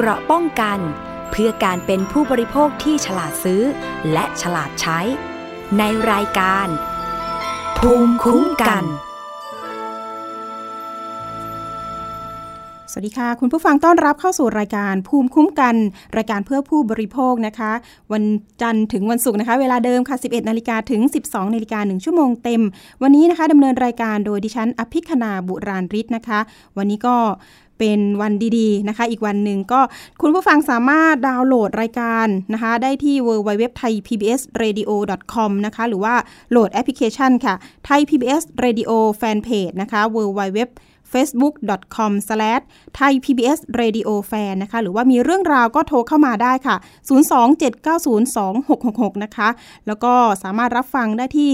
เกราะป้องกัน เพื่อการเป็นผู้บริโภคที่ฉลาดซื้อ และฉลาดใช้ ในรายการ ภูมิคุ้มกัน สวัสดีค่ะ คุณผู้ฟังต้อนรับเข้าสู่รายการภูมิคุ้มกัน รายการเพื่อผู้บริโภคนะคะ วันจันทร์ถึงวันศุกร์นะคะ เวลาเดิมค่ะ 11 นาฬิกาถึง 12 นาฬิกา1ชั่วโมงเต็ม วันนี้นะคะดำเนินรายการโดยดิฉันอภิคณาบุราริศนะคะ วันนี้ก็ เป็นวันดีๆนะคะ อีกวันหนึ่งก็คุณผู้ฟังสามารถดาวน์โหลดรายการนะคะ ได้ที่ w w w t h a i p b s r a d i o com นะคะ หรือว่าโหลดแอปพลิเคชันค่ะ Thai PBS Radio Fanpage นะคะ w w w facebook.com/thaipbsradiofan นะคะหรือว่ามีเรื่องราวก็โทรเข้ามาได้ค่ะ 027902666 นะคะ แล้วก็สามารถรับฟังได้ที่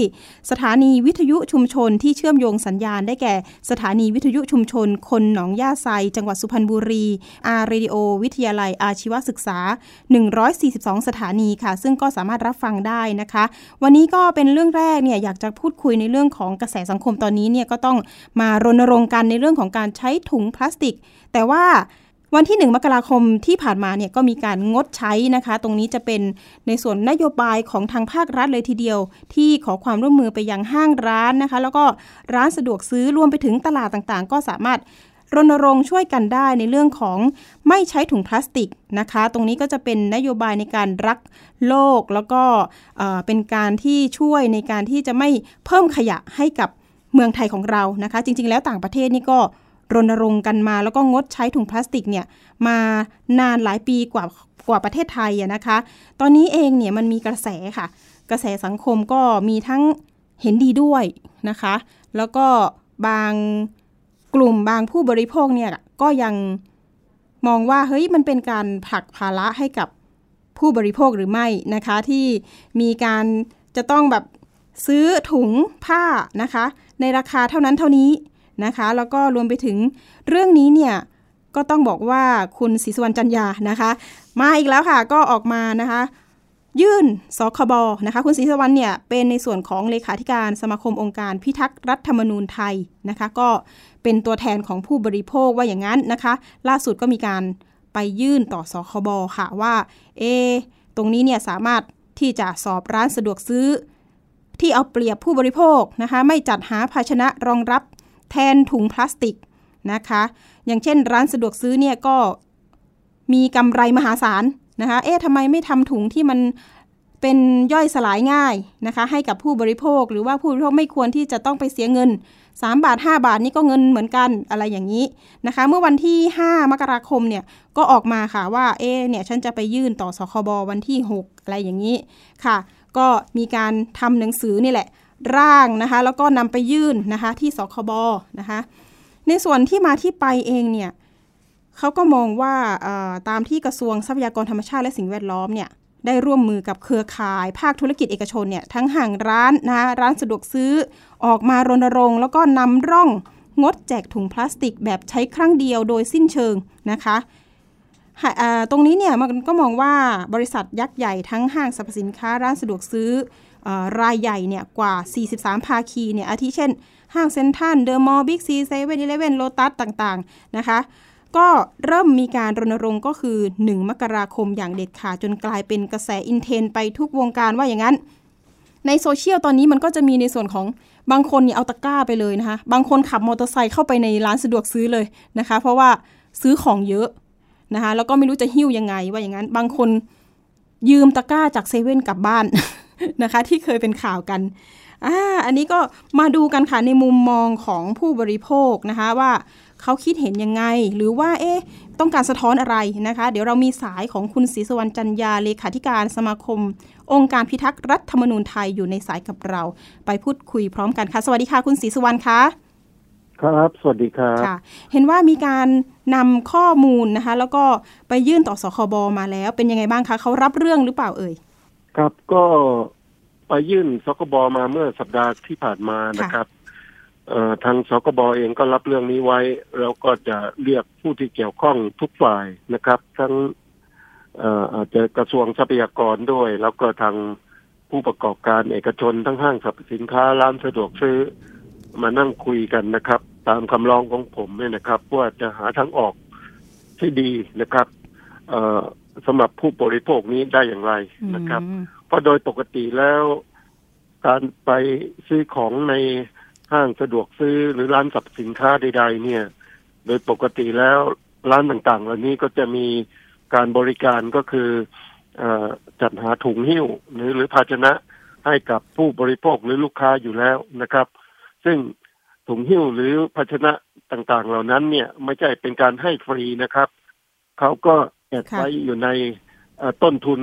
สถานีวิทยุชุมชนที่เชื่อมโยงสัญญาณได้แก่ สถานีวิทยุชุมชน คนหนองย่าไซ จังหวัดสุพรรณบุรี อาร์เรดิโอวิทยาลัยอาชีวศึกษา 142 สถานีค่ะ ซึ่งก็สามารถรับฟังได้นะคะ วันนี้ก็เป็นเรื่องแรกเนี่ยอยากจะพูดคุยในเรื่องของกระแสสังคมตอนนี้เนี่ยก็ต้องมารณรงค์กันในเรื่องรื่องของการใช้ถุงพลาสติก แต่ว่าวันที่ 1 มกราคมที่ผ่านมาเนี่ยก็มีการงดใช้นะคะ ตรงนี้จะเป็นในส่วนนโยบายของทางภาครัฐเลยทีเดียว ที่ขอความร่วมมือไปยังห้างร้านนะคะ แล้วก็ร้านสะดวกซื้อรวมไปถึงตลาดต่างๆ ก็สามารถรณรงค์ช่วยกันได้ในเรื่องของไม่ใช้ถุงพลาสติกนะคะ ตรงนี้ก็จะเป็นนโยบายในการรักโลก แล้วก็เป็นการที่ช่วยในการที่จะไม่เพิ่มขยะให้กับ เมืองไทยของเรานะคะ จริง ๆ แล้วต่างประเทศนี่ก็รณรงค์กันมา แล้วก็งดใช้ถุงพลาสติกเนี่ยมานานหลายปีกว่ากว่าประเทศไทยนะคะ ตอนนี้เองเนี่ยมันมีกระแสค่ะ กระแสสังคมก็มีทั้งเห็นดีด้วยนะคะ แล้วก็บางกลุ่มบางผู้บริโภคเนี่ยก็ยังมองว่าเฮ้ยมันเป็นการผลักภาระให้กับผู้บริโภคหรือไม่นะคะ ที่มีการจะต้องแบบซื้อถุงผ้านะคะ ในราคาเท่านั้นเท่านี้นะคะ แล้วก็รวมไปถึงเรื่องนี้เนี่ยก็ต้องบอกว่าคุณศรีสุวรรณจันยานะคะ มาอีกแล้วค่ะก็ออกมานะคะ ยื่นสคบนะคะ คุณศรีสุวรรณเนี่ยเป็นในส่วนของเลขาธิการสมาคมองค์การพิทักษ์รัฐธรรมนูญไทยนะคะ ก็เป็นตัวแทนของผู้บริโภคว่าอย่างนั้นนะคะ ล่าสุดก็มีการไปยื่นต่อสคบค่ะว่าเอตรงนี้เนี่ยสามารถที่จะสอบร้านสะดวกซื้อ ที่เอาเปรียบผู้บริโภคนะคะไม่จัดหาภาชนะรองรับแทนถุงพลาสติกนะคะอย่างเช่นร้านสะดวกซื้อเนี่ยก็มีกำไรมหาศาลนะคะเอ๊ะทำไมไม่ทำถุงที่มันเป็นย่อยสลายง่ายนะคะให้กับผู้บริโภคหรือว่าผู้บริโภคไม่ควรที่จะต้องไปเสียเงิน 3 บาท 5 บาทนี่ก็เงินเหมือนกันอะไรอย่างนี้นะคะเมื่อวันที่ 5 มกราคมเนี่ยก็ออกมาค่ะว่าเอ๊เนี่ยฉันจะไปยื่นต่อสคบวันที่ 6 อะไรอย่างนี้ค่ะ ก็มีการทำหนังสือนี่แหละร่างนะคะแล้วก็นำไปยื่นนะคะที่สคบนะคะในส่วนที่มาที่ไปเองเนี่ยเขาก็มองว่าตามที่กระทรวงทรัพยากรธรรมชาติและสิ่งแวดล้อมเนี่ยได้ร่วมมือกับเครือข่าย ภาคธุรกิจเอกชนเนี่ยทั้งห่างร้านนะร้านสะดวกซื้อออกมารณรงค์ แล้วก็นำร่องงดแจกถุงพลาสติกแบบใช้ครั้งเดียวโดยสิ้นเชิงนะคะ ตรงนี้เนี่ยมันก็มองว่าบริษัทยักษ์ใหญ่ทั้งห้างสรรพสินค้าร้านสะดวกซื้อรายใหญ่เนี่ยกว่า 43 ภาคีเนี่ยอาทิเช่น ห้างเซ็นทรัลเดอะมอลล์บิ๊กซีเซเว่นอีเลฟเว่นโลตัสต่างๆนะคะก็เริ่มมีการรณรงค์ก็คือ 1 มกราคมอย่างเด็ดขาดจนกลายเป็นกระแส in trend ไปทุกวงการว่าอย่างนั้น ในโซเชียลตอนนี้มันก็จะมีในส่วนของบางคนเนี่ยเอาตะกร้าไปเลยนะคะ บางคนขับมอเตอร์ไซค์เข้าไปในร้านสะดวกซื้อเลยนะคะ เพราะว่าซื้อของเยอะ นะคะแล้วก็ไม่รู้จะหิ้วยังไงว่าอย่างนั้น บางคนยืมตะกร้าจากเซเว่นกลับบ้านนะคะ ที่เคยเป็นข่าวกันอ่าอันนี้ก็มาดูกันค่ะในมุมมองของผู้บริโภคนะคะว่าเขาคิดเห็นยังไง หรือว่าเอ๊ะต้องการสะท้อนอะไรนะคะ เดี๋ยวเรามีสายของคุณศรีสวรรณจันยาเลขาธิการสมาคม องค์การพิทักษ์รัฐธรรมนูญไทยอยู่ในสายกับเรา ไปพูดคุยพร้อมกันค่ะ สวัสดีค่ะคุณศรีสวรรณคะ ครับ สวัสดีครับค่ะ เห็นว่ามีการนำข้อมูลนะคะ แล้วก็ไปยื่นต่อสคบมาแล้ว เป็นยังไงบ้างคะเขารับเรื่องหรือเปล่าเอ่ย ครับก็ไปยื่นสคบมาเมื่อสัปดาห์ที่ผ่านมานะครับทางสคบเองก็รับเรื่องนี้ไว้ แล้วก็จะเรียกผู้ที่เกี่ยวข้องทุกฝ่ายนะครับ ทั้งอาจจะกระทรวงทรัพยากรด้วย แล้วก็ทางผู้ประกอบการเอกชนทั้งห้างสรรพสินค้าร้านสะดวกซื้อ มานั่งคุยกันนะครับ ตามคำร้องของผมเนี่ยนะครับ ว่าจะหาทางออกที่ดีนะครับเอ่อสำหรับผู้บริโภคนี้ได้อย่างไรนะครับ เพราะโดยปกติแล้วการไปซื้อของในห้างสะดวกซื้อหรือร้านสับสินค้าใด ๆ เนี่ย โดยปกติแล้วร้านต่างๆ เหล่านี้ก็จะมีการบริการก็คืออจัดหาถุงหิ้วหรือหรือภาชนะให้กับผู้บริโภคหรือลูกค้าอยู่แล้วนะครับ ซึ่งถุงหิ้วหรือภาชนะต่างๆ เหล่านั้นเนี่ยไม่ใช่เป็นการให้ฟรีนะครับ เขาก็แอบไว้อยู่ในต้นทุน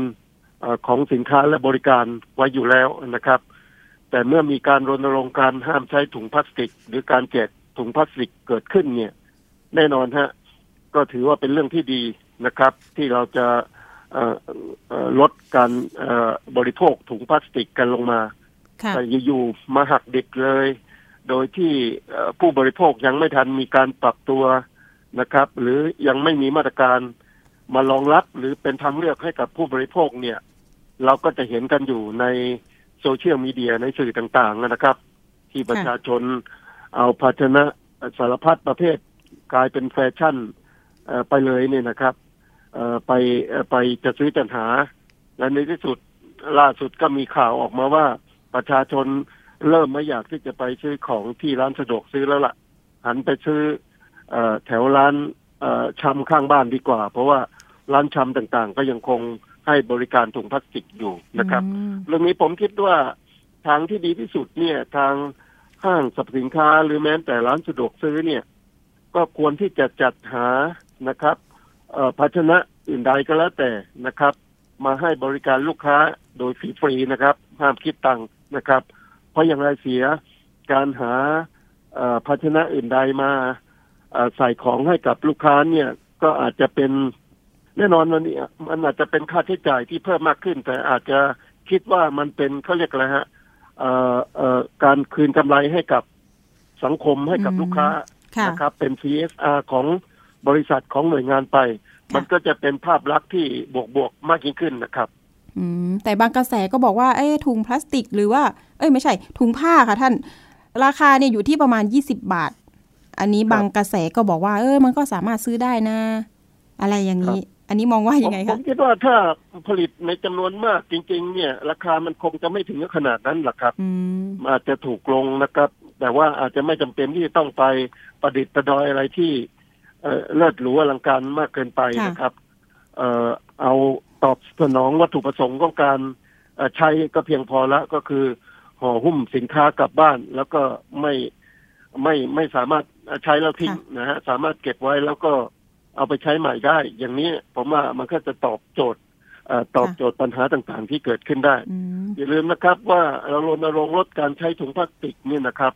ของสินค้าและบริการไว้อยู่แล้วนะครับ แต่เมื่อมีการรณรงค์การห้ามใช้ถุงพลาสติก หรือการแจกถุงพลาสติกเกิดขึ้นเนี่ย แน่นอนฮะ ก็ถือว่าเป็นเรื่องที่ดีนะครับ ที่เราจะลดการบริโภคถุงพลาสติกกันลงมาแต่อยู่ๆมาหักเด็กเลย โดยที่ผู้บริโภคยังไม่ทันมีการปรับตัวนะครับ หรือยังไม่มีมาตรการมารองรับหรือเป็นทางเลือกให้กับผู้บริโภคเนี่ย เราก็จะเห็นกันอยู่ในโซเชียลมีเดียในสื่อต่างๆนะครับ ที่ประชาชนเอาภาชนะสารพัดประเภทกลายเป็นแฟชั่นไปเลยเนี่ยนะครับไปไปจะซื้อจัดหา และในที่สุดล่าสุดก็มีข่าวออกมาว่าประชาชน เริ่มไม่อยากที่จะไปซื้อของที่ร้านสะดวกซื้อแล้วละ่ะ หันไปซื้อแถวร้านชำข้างบ้านดีกว่า เพราะว่าร้านชำต่างๆ ก็ยังคงให้บริการถุงพลาสติกอยู่นะครับ เรื่องนี้ผมคิดว่าทางที่ดีที่สุดเนี่ยทางห้างสรรพสินค้าหรือแม้แต่ร้านสะดวกซื้อเนี่ย ก็ควรที่จะจัดหานะครับภาชนะอื่นใดก็แล้วแต่นะครับ มาให้บริการลูกค้าโดยฟรีๆนะครับ ห้ามคิดตังค์นะครับ เพราะอย่างไรเสียการหาภาชนะอื่นใดมาใส่ของให้กับลูกค้าเนี่ย ก็อาจจะเป็นแน่นอนวันนี้มันอาจจะเป็นค่าใช้จ่ายที่เพิ่มมากขึ้น แต่อาจจะคิดว่ามันเป็นเขาเรียกอะไรฮะการคืนกำไรให้กับสังคมให้กับลูกค้านะครับ เป็น CSR ของบริษัทของหน่วยงานไป มันก็จะเป็นภาพลักษณ์ที่บวกบวกมากยิ่งขึ้นนะครับอืม แต่บางกระแสก็บอกว่าเอ้ถุงพลาสติก หรือว่า เอ้ยไม่ใช่ ถุงผ้าค่ะท่าน ราคาเนี่ยอยู่ที่ประมาณยี่สิบบาท อันนี้บางกระแสก็บอกว่า เออมันก็สามารถซื้อได้นะ อะไรอย่างนี้ อันนี้มองว่ายังไงคะผมคิดว่าถ้าผลิตในจำนวนมากจริง ๆ เนี่ย ราคามันคงจะไม่ถึงขนาดนั้นหรอกครับอาจจะถูกลงนะครับ แต่ว่าอาจจะไม่จำเป็นที่ต้องไปประดิษฐ์ประดอยอะไรที่เลิศหรูอลังการมากเกินไปนะครับ เออเอาตอบสนองวัตถุประสงค์ของการใช้ก็เพียงพอแล้วก็คือห่อหุ้มสินค้ากลับบ้าน แล้วก็ไม่ไม่ไม่สามารถใช้แล้วทิ้งนะฮะสามารถเก็บไว้แล้วก็เอาไปใช้ใหม่ได้ อย่างนี้ผมว่ามันก็จะตอบโจทย์ตอบโจทย์ปัญหาต่างๆ ที่เกิดขึ้นได้ อย่าลืมนะครับ ว่าเรารณรงค์ลดการใช้ถุงพลาสติกนี่นะครับ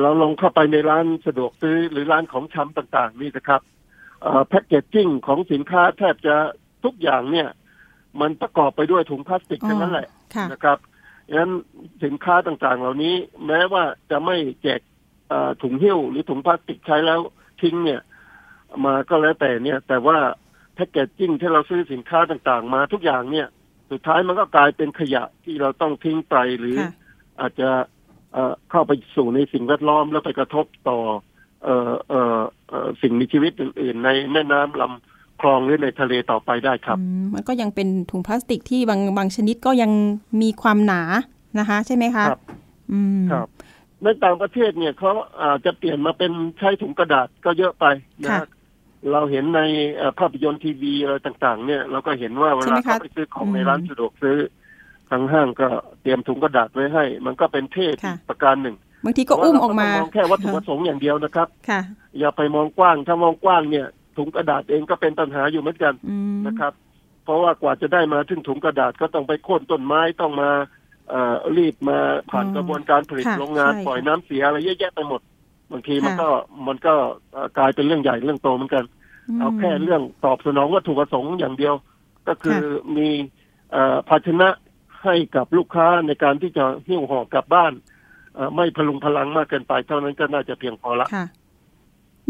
เราลงเข้าไปในร้านสะดวกซื้อหรือร้านของชำต่าง ๆ นี่นะครับ แพ็กเกจจิ้งของสินค้าแทบจะทุกอย่างเนี่ย มันประกอบไปด้วยถุงพลาสติกทั้งนั้นแหละนะครับดังนั้นสินค้าต่างๆ เหล่านี้ แม้ว่าจะไม่แจกถุงหิ้วหรือถุงพลาสติกใช้แล้วทิ้งเนี่ย มาก็แล้วแต่เนี่ย แต่ว่าแพ็กเกจจิ้งที่เราซื้อสินค้าต่างๆ มาทุกอย่างเนี่ย สุดท้ายมันก็กลายเป็นขยะที่เราต้องทิ้งไปหรืออาจจะเข้าไปสู่ในสิ่งแวดล้อมแล้วไปกระทบต่อ เอ่อเอ่อสิ่งมีชีวิตอื่น ๆ ในแม่น้ำลำคลองหรือในทะเลต่อไปได้ครับ มันก็ยังเป็นถุงพลาสติกที่บางบางชนิดก็ยังมีความหนานะคะ ใช่ไหมคะครับอืมครับในต่างประเทศเนี่ยเขาอาจจะเปลี่ยนมาเป็นใช้ถุงกระดาษก็เยอะไปนะเราเห็นในภาพยนตร์ทีวีอะไรต่าง ๆ เนี่ยเราก็เห็นว่าเวลาเขาไปซื้อของในร้านสะดวกซื้อทางห้างก็เตรียมถุงกระดาษไว้ให้ มันก็เป็นเทศประการหนึ่ง บางทีก็อุ้มออกมามองแค่วัตถุประสงค์อย่างเดียวนะครับ ค่ะ อย่าไปมองกว้าง ถ้ามองกว้างเนี่ย ถุงกระดาษเองก็เป็นปัญหาอยู่เหมือนกันนะครับ เพราะว่ากว่าจะได้มาถึงถุงกระดาษก็ต้องไปโค่นต้นไม้ต้องมาเอ่อรีบมาผ่านกระบวนการผลิตโรงงานปล่อยน้ำเสียอะไรเยอะแยะไปหมดบางทีมันก็มันก็กลายเป็นเรื่องใหญ่เรื่องโตเหมือนกัน เอาแค่เรื่องตอบสนองวัตถุประสงค์อย่างเดียว ก็คือมีภาชนะให้กับลูกค้าในการที่จะหิ้วห่อกลับบ้าน ไม่พลุงพลังมากเกินไป เท่านั้นก็น่าจะเพียงพอละค่ะ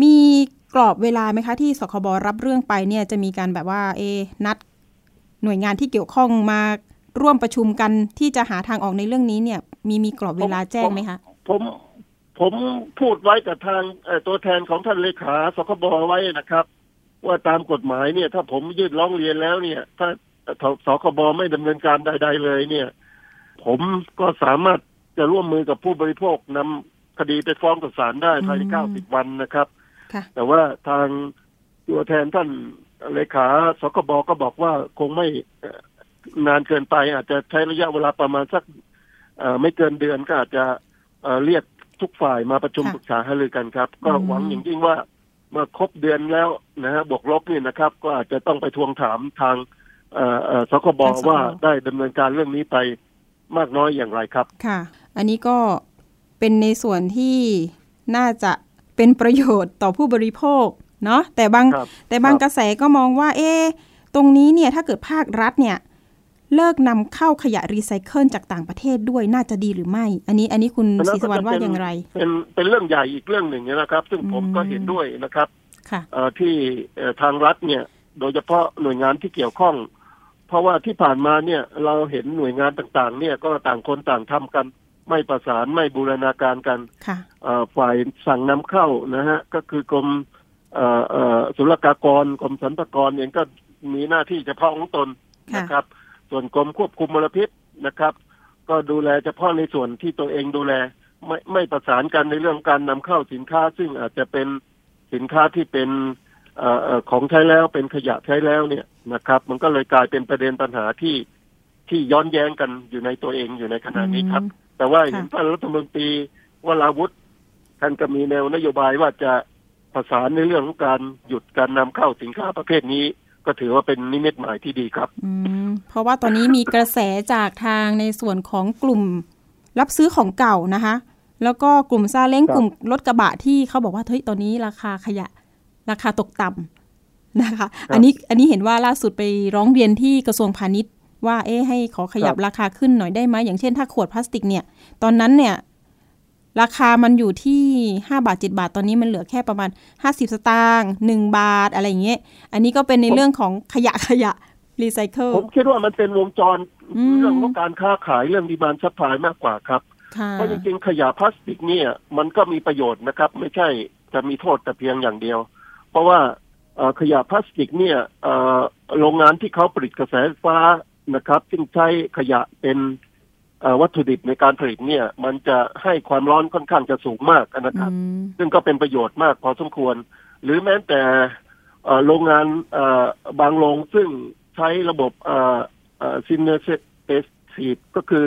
มีกรอบเวลาไหมคะ ที่สคบรับเรื่องไปเนี่ยจะมีการแบบว่า เอ นัดหน่วยงานที่เกี่ยวข้องมาร่วมประชุมกันที่จะหาทางออกในเรื่องนี้เนี่ย มีมีกรอบเวลาแจ้งไหมคะ ผมผมพูดไว้กับทางตัวแทนของท่านเลขาสคบไว้นะครับ ว่าตามกฎหมายเนี่ย ถ้าผมยื่นร้องเรียนแล้วเนี่ย ถ้าสคบไม่ดำเนินการใด ๆ เลยเนี่ย ผมก็สามารถ จะร่วมมือกับผู้บริโภคนำคดีไปฟ้องต่อศาลได้ภายในเก้าสิบวันนะครับ แต่ว่าทางตัวแทนท่านเลขาสคบก็บอกว่าคงไม่นานเกินไป อาจจะใช้ระยะเวลาประมาณสักไม่เกินเดือนก็อาจจะเรียกทุกฝ่ายมาประชุมปรึกษาหารือกันครับ ก็หวังอย่างยิ่งว่าเมื่อครบเดือนแล้วนะฮะบวกลบนี่นะครับ ก็อาจจะต้องไปทวงถามทางสคบว่าได้ดำเนินการเรื่องนี้ไปมากน้อยอย่างไรครับค่ะ อันนี้ก็เป็นในส่วนที่น่าจะเป็นประโยชน์ต่อผู้บริโภคเนาะแต่บางแต่บางกระแสก็มองว่า เอ๊ตรงนี้เนี่ยถ้าเกิดภาครัฐเนี่ยเลิกนำเข้าขยะรีไซเคิลจากต่างประเทศด้วยน่าจะดีหรือไม่ อันนี้อันนี้คุณศรีสวรรค์ว่าอย่างไร เป็นเป็นเรื่องใหญ่อีกเรื่องหนึ่งนะครับ ซึ่งผมก็เห็นด้วยนะครับค่ะที่ทางรัฐเนี่ย โดยเฉพาะหน่วยงานที่เกี่ยวข้อง เพราะว่าที่ผ่านมาเนี่ยเราเห็นหน่วยงานต่างๆ เนี่ยก็ต่างคนต่างทำกัน ไม่ประสานไม่บูรณาการกันฝ่ายสั่งนำเข้านะฮะก็คือกรมศุลกากรกรมสรรพากรเองก็มีหน้าที่เฉพาะของตนนะครับ ส่วนกรมควบคุมมลพิษนะครับ ก็ดูแลเฉพาะในส่วนที่ตัวเองดูแลไม่ไม่ประสานกันในเรื่องการนำเข้าสินค้า ซึ่งอาจจะเป็นสินค้าที่เป็นอของใช้แล้วเป็นขยะใช้แล้วเนี่ยนะครับ มันก็เลยกลายเป็นประเด็นปัญหาที่ที่ย้อนแย้งกันอยู่ในตัวเองอยู่ในขณะนี้ครับ แต่ว่าเห็นท่านรัฐมนตรีวราวุฒิท่านก็มีแนวนโยบายว่าจะประสานในเรื่องของการหยุดการนำเข้าสินค้าประเภทนี้ ก็ถือว่าเป็นนิมิตหมายที่ดีครับอืมเพราะว่าตอนนี้มีกระแสจากทางในส่วนของกลุ่มรับซื้อของเก่านะคะ แล้วก็กลุ่มซาเล้งกลุ่มรถกระบะที่เขาบอกว่าเฮ้ยตอนนี้ราคาขยะ ราคาตกต่ำนะคะ อันนี้อันนี้เห็นว่าล่าสุดไปร้องเรียนที่กระทรวงพาณิชย์ ว่าเอ๊ให้ขอขยับราคาขึ้นหน่อยได้ไหมอย่างเช่นถ้าขวดพลาสติกเนี่ย ตอนนั้นเนี่ยราคามันอยู่ที่ห้าบาทเจ็ดบาท ตอนนี้มันเหลือแค่ประมาณห้าสิบสตางค์หนึ่งบาทอะไรอย่างเงี้ย อันนี้ก็เป็นในเรื่องของขยะขยะรีไซเคิล ผมคิดว่ามันเป็นวงจรเรื่องของการค้าขายเรื่อง demand supply มากกว่าครับ เพราะจริงๆ ขยะพลาสติกเนี่ยมันก็มีประโยชน์นะครับ ไม่ใช่จะมีโทษแต่เพียงอย่างเดียว เพราะว่าขยะพลาสติกเนี่ยโรงงานที่เขาผลิตกระแสไฟฟ้า นะครับ ซึ่งใช้ขยะเป็นวัตถุดิบในการผลิตเนี่ย มันจะให้ความร้อนค่อนข้างจะสูงมากนะครับ ซึ่งก็เป็นประโยชน์มากพอสมควร หรือแม้แต่โรงงานบางโรงซึ่งใช้ระบบซินเนเซเปซีดก็คือ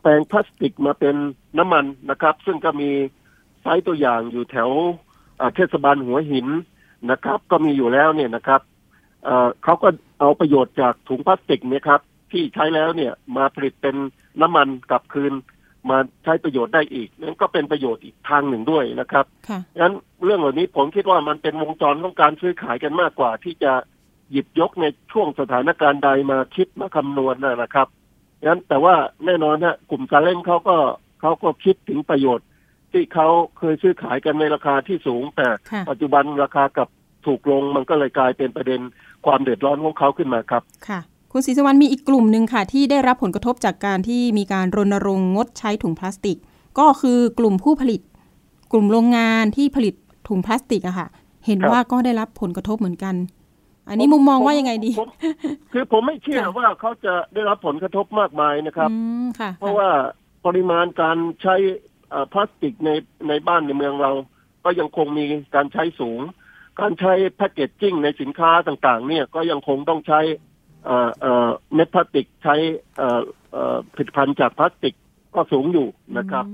แปลงพลาสติกมาเป็นน้ำมันนะครับ ซึ่งก็มีไซต์ตัวอย่างอยู่แถวเทศบาลหัวหินนะครับ ก็มีอยู่แล้วเนี่ยนะครับ เขาก็เอาประโยชน์จากถุงพลาสติกเนี่ยครับ ที่ใช้แล้วเนี่ยมาผลิตเป็นน้ำมันกลับคืน มาใช้ประโยชน์ได้อีกนั่นก็เป็นประโยชน์อีกทางหนึ่งด้วยนะครับงั้นเรื่องเหล่านี้ผมคิดว่ามันเป็นวงจรของการซื้อขายกันมากกว่า ที่จะหยิบยกในช่วงสถานการณ์ใดมาคิดมาคำนวณนะครับงั้นแต่ว่าแน่นอนนะกลุ่มการเล่นเขาก็เขาก็คิดถึงประโยชน์ ที่เขาเคยซื้อขายกันในราคาที่สูง แต่ปัจจุบันราคากับถูกลงมันก็เลยกลายเป็นประเด็น ความเดือดร้อนของเขาขึ้นมาครับค่ะคุณศรีสวรรค์มีอีกกลุ่มหนึ่งค่ะ ที่ได้รับผลกระทบจากการที่มีการรณรงค์งดใช้ถุงพลาสติก ก็คือกลุ่มผู้ผลิต กลุ่มโรงงานที่ผลิตถุงพลาสติกอะค่ะ เห็นว่าก็ได้รับผลกระทบเหมือนกัน อันนี้มุมมองว่ายังไงดี คือผมไม่เชื่อว่าเขาจะได้รับผลกระทบมากมายนะครับเพราะว่าปริมาณการใช้พลาสติกในในบ้านในเมืองเรา ก็ยังคงมีการใช้สูง การใช้ packaging ในสินค้าต่างๆ เนี่ยก็ยังคงต้องใช้เม็ดพลาสติกใช้ผลิตภัณฑ์จากพลาสติกก็สูงอยู่นะครับ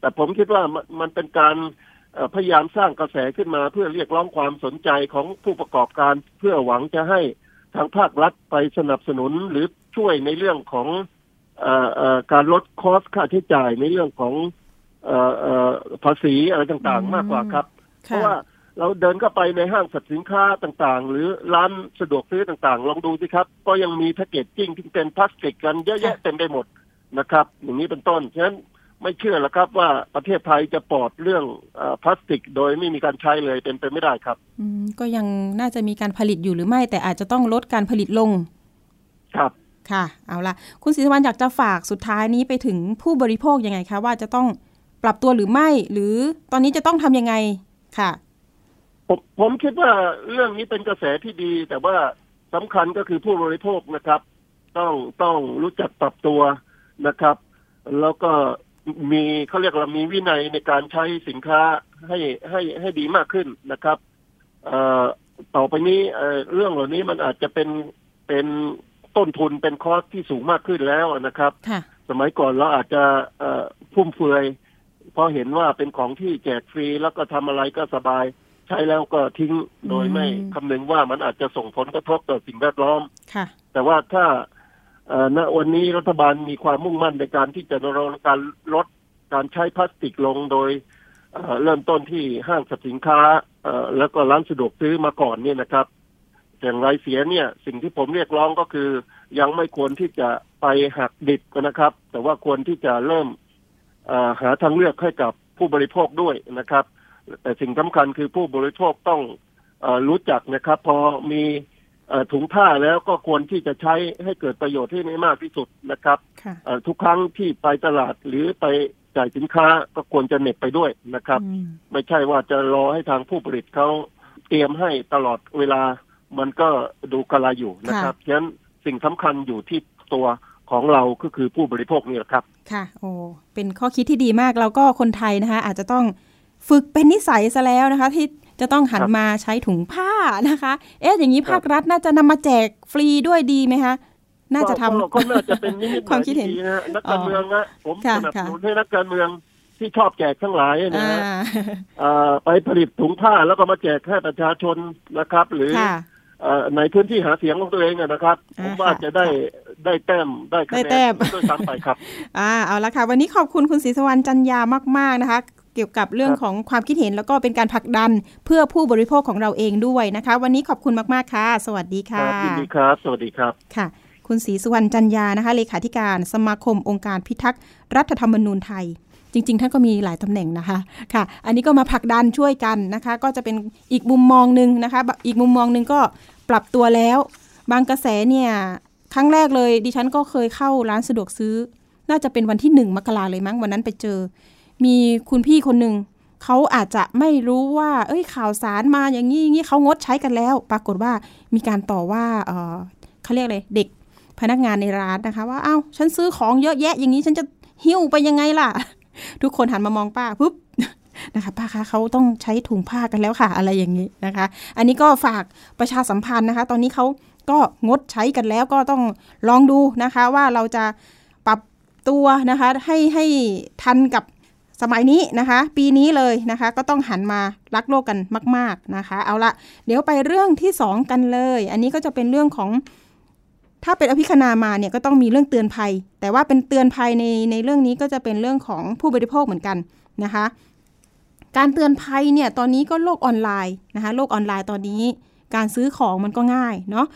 แต่ผมคิดว่ามันเป็นการพยายามสร้างกระแสขึ้นมาเพื่อเรียกร้องความสนใจของผู้ประกอบการ เพื่อหวังจะให้ทางภาครัฐไปสนับสนุนหรือช่วยในเรื่องของอการลด cost ค่าใช้จ่ายในเรื่องของภาษีอะไรต่างๆ มากกว่าครับ เพราะว่า เราเดินเข้าไปในห้างสรรพสินค้าต่างๆ หรือร้านสะดวกซื้อต่างๆ ลองดูสิครับ ก็ยังมีแพคเกจจิ้งที่เป็นพลาสติกกันเยอะแยะเต็มไปหมดนะครับ อย่างนี้เป็นต้นฉะนั้นไม่เชื่อแล้วครับว่าประเทศไทยจะปลอดเรื่องพลาสติก โดยไม่มีการใช้เลยเป็นไปไม่ได้ครับอืมก็ยังน่าจะมีการผลิตอยู่หรือไม่ แต่อาจจะต้องลดการผลิตลง ครับค่ะ เอาละคุณศรีสวรรค์อยากจะฝากสุดท้ายนี้ไปถึงผู้บริโภคยังไงคะ ว่าจะต้องปรับตัวหรือไม่ หรือตอนนี้จะต้องทำยังไงค่ะ ผมผมคิดว่าเรื่องนี้เป็นกระแสที่ดี แต่ว่าสำคัญก็คือผู้บริโภคนะครับ ต้องต้องรู้จักปรับตัวนะครับ แล้วก็มีเขาเรียกว่ามีวินัยในการใช้สินค้าให้ให้ให้ดีมากขึ้นนะครับเอ่อต่อไปนี้เอ่อเรื่องเหล่านี้มันอาจจะเป็นเป็นต้นทุนเป็นคอสที่สูงมากขึ้นแล้วนะครับค่ะสมัยก่อนเราอาจจะเอ่อฟุ่มเฟือยเพราะเห็นว่าเป็นของที่แจกฟรีแล้วก็ทำอะไรก็สบาย ใช้แล้วก็ทิ้งโดยไม่อืมคำนึงว่ามันอาจจะส่งผลกระทบต่อสิ่งแวดล้อมค่ะแต่ว่าถ้าเอ่อณวันนี้รัฐบาลมีความมุ่งมั่นในการที่จะรณรงค์การลดการใช้พลาสติกลงโดยเอ่อเริ่มต้นที่ห้างสรรพสินค้าเอ่อแล้วก็ร้านสะดวกซื้อมาก่อนเนี่ยนะครับอย่างไรเสียเนี่ย สิ่งที่ผมเรียกร้องก็คือ ยังไม่ควรที่จะไปหักดิบนะครับ แต่ว่าควรที่จะเริ่มเอ่อหาทางเลือกให้กับผู้บริโภคด้วยนะครับ แต่สิ่งสำคัญคือผู้บริโภคต้องเออรู้จักนะครับ พอมีเอ่อถุงผ้าแล้วก็ควรที่จะใช้ให้เกิดประโยชน์ที่ไม่มากที่สุดนะครับค่ะเอ่อทุกครั้งที่ไปตลาดหรือไปจ่ายสินค้าก็ควรจะเหน็บไปด้วยนะครับอืมไม่ใช่ว่าจะรอให้ทางผู้ผลิตเขาเตรียมให้ตลอดเวลามันก็ดูกระไรอยู่นะครับฉะนั้นสิ่งสำคัญอยู่ที่ตัวของเราก็คือผู้บริโภคนี่แหละครับ ค่ะ โอ้เป็นข้อคิดที่ดีมากแล้วก็คนไทยนะคะอาจจะต้อง ฝึกเป็นนิสัยซะแล้วนะคะ ที่จะต้องหันครับมาใช้ถุงผ้านะคะ เอ๊ะอย่างนี้ภาครัฐน่าจะนำมาแจกฟรีด้วยดีไหมคะน่าจะทำก็ก็น่าจะเป็นนิมิตหควาามยคิดเห็นที่ดีนะฮะนักการเมืองนะผมค่ะสนับสนุนค่ะให้นักการเมืองที่ชอบแจกทั้งหลายนะอ่าฮะเอ่อไปผลิตถุงผ้าแล้วก็มาแจกให้ประชาชนนะครับ หรือค่ะเอ่อในพื้นที่หาเสียงของตัวเองอะนะครับอ่าผมว่าค่ะจะได้ได้แต้มได้คะได้แนแต้นมด้วยซ้ำไปครับ อ่าเอาละค่ะ วันนี้ขอบคุณคุณศรีสวรรณจันยามาก ๆ นะคะ เกี่ยวกับเรื่องครับของความคิดเห็นแล้วก็เป็นการผลักดันเพื่อผู้บริโภคของเราเองด้วยนะคะ วันนี้ขอบคุณมาก ๆ ค่ะ สวัสดีคค่ะรับยินดีครับ สวัสดีครับค่ะ คุณศรีสุวรรณจันยานะคะเลขาธิการสมาคมองค์การพิทักษ์รัฐธรรมนูญไทยจริง ๆ ท่านก็มีหลายตำแหน่งนะคะ ค่ะ อันนี้ก็มาผลักดันช่วยกันนะคะ ก็จะเป็นอีกมุมมองหนึ่งนะคะ อีกมุมมองหนึ่งก็ปรับตัวแล้ว บางกระแสเนี่ย ครั้งแรกเลยดิฉันก็เคยเข้าร้านสะดวกซื้อ น่าจะเป็นวันที่หนึ่งมกราเลยมั้ง วันนั้นไปเจอ มีคุณพี่คนหนึ่งเขาอาจจะไม่รู้ว่า เอ้ยข่าวสารมาอย่างนี้อย่างนี้เขางดใช้กันแล้ว ปรากฏว่ามีการต่อว่าเออเขาเรียกอะไรเด็กพนักงานในร้านนะคะ ว่าอ้าวฉันซื้อของเยอะแยะอย่างนี้ฉันจะหิ้วไปยังไงล่ะ ทุกคนหันมามองป้าปุ๊บนะคะป้าคะเขาต้องใช้ถุงผ้ากันแล้วค่ะอะไรอย่างนี้นะคะ อันนี้ก็ฝากประชาสัมพันธ์นะคะ ตอนนี้เขาก็งดใช้กันแล้วก็ต้องลองดูนะคะ ว่าเราจะปรับตัวนะคะให้ให้ทันกับ สมัยนี้นะคะ ปีนี้เลยนะคะ ก็ต้องหันมารักโลกกันมาก ๆนะคะ เอาละเดี๋ยวไปเรื่องที่สองกันเลย อันนี้ก็จะเป็นเรื่องของถ้าเป็นอภิคณามาเนี่ยก็ต้องมีเรื่องเตือนภัย แต่ว่าเป็นเตือนภัยในในเรื่องนี้ก็จะเป็นเรื่องของผู้บริโภคเหมือนกันนะคะ การเตือนภัยเนี่ยตอนนี้ก็โลกออนไลน์นะคะ โลกออนไลน์ตอนนี้ การซื้อของมันก็ง่ายเนาะ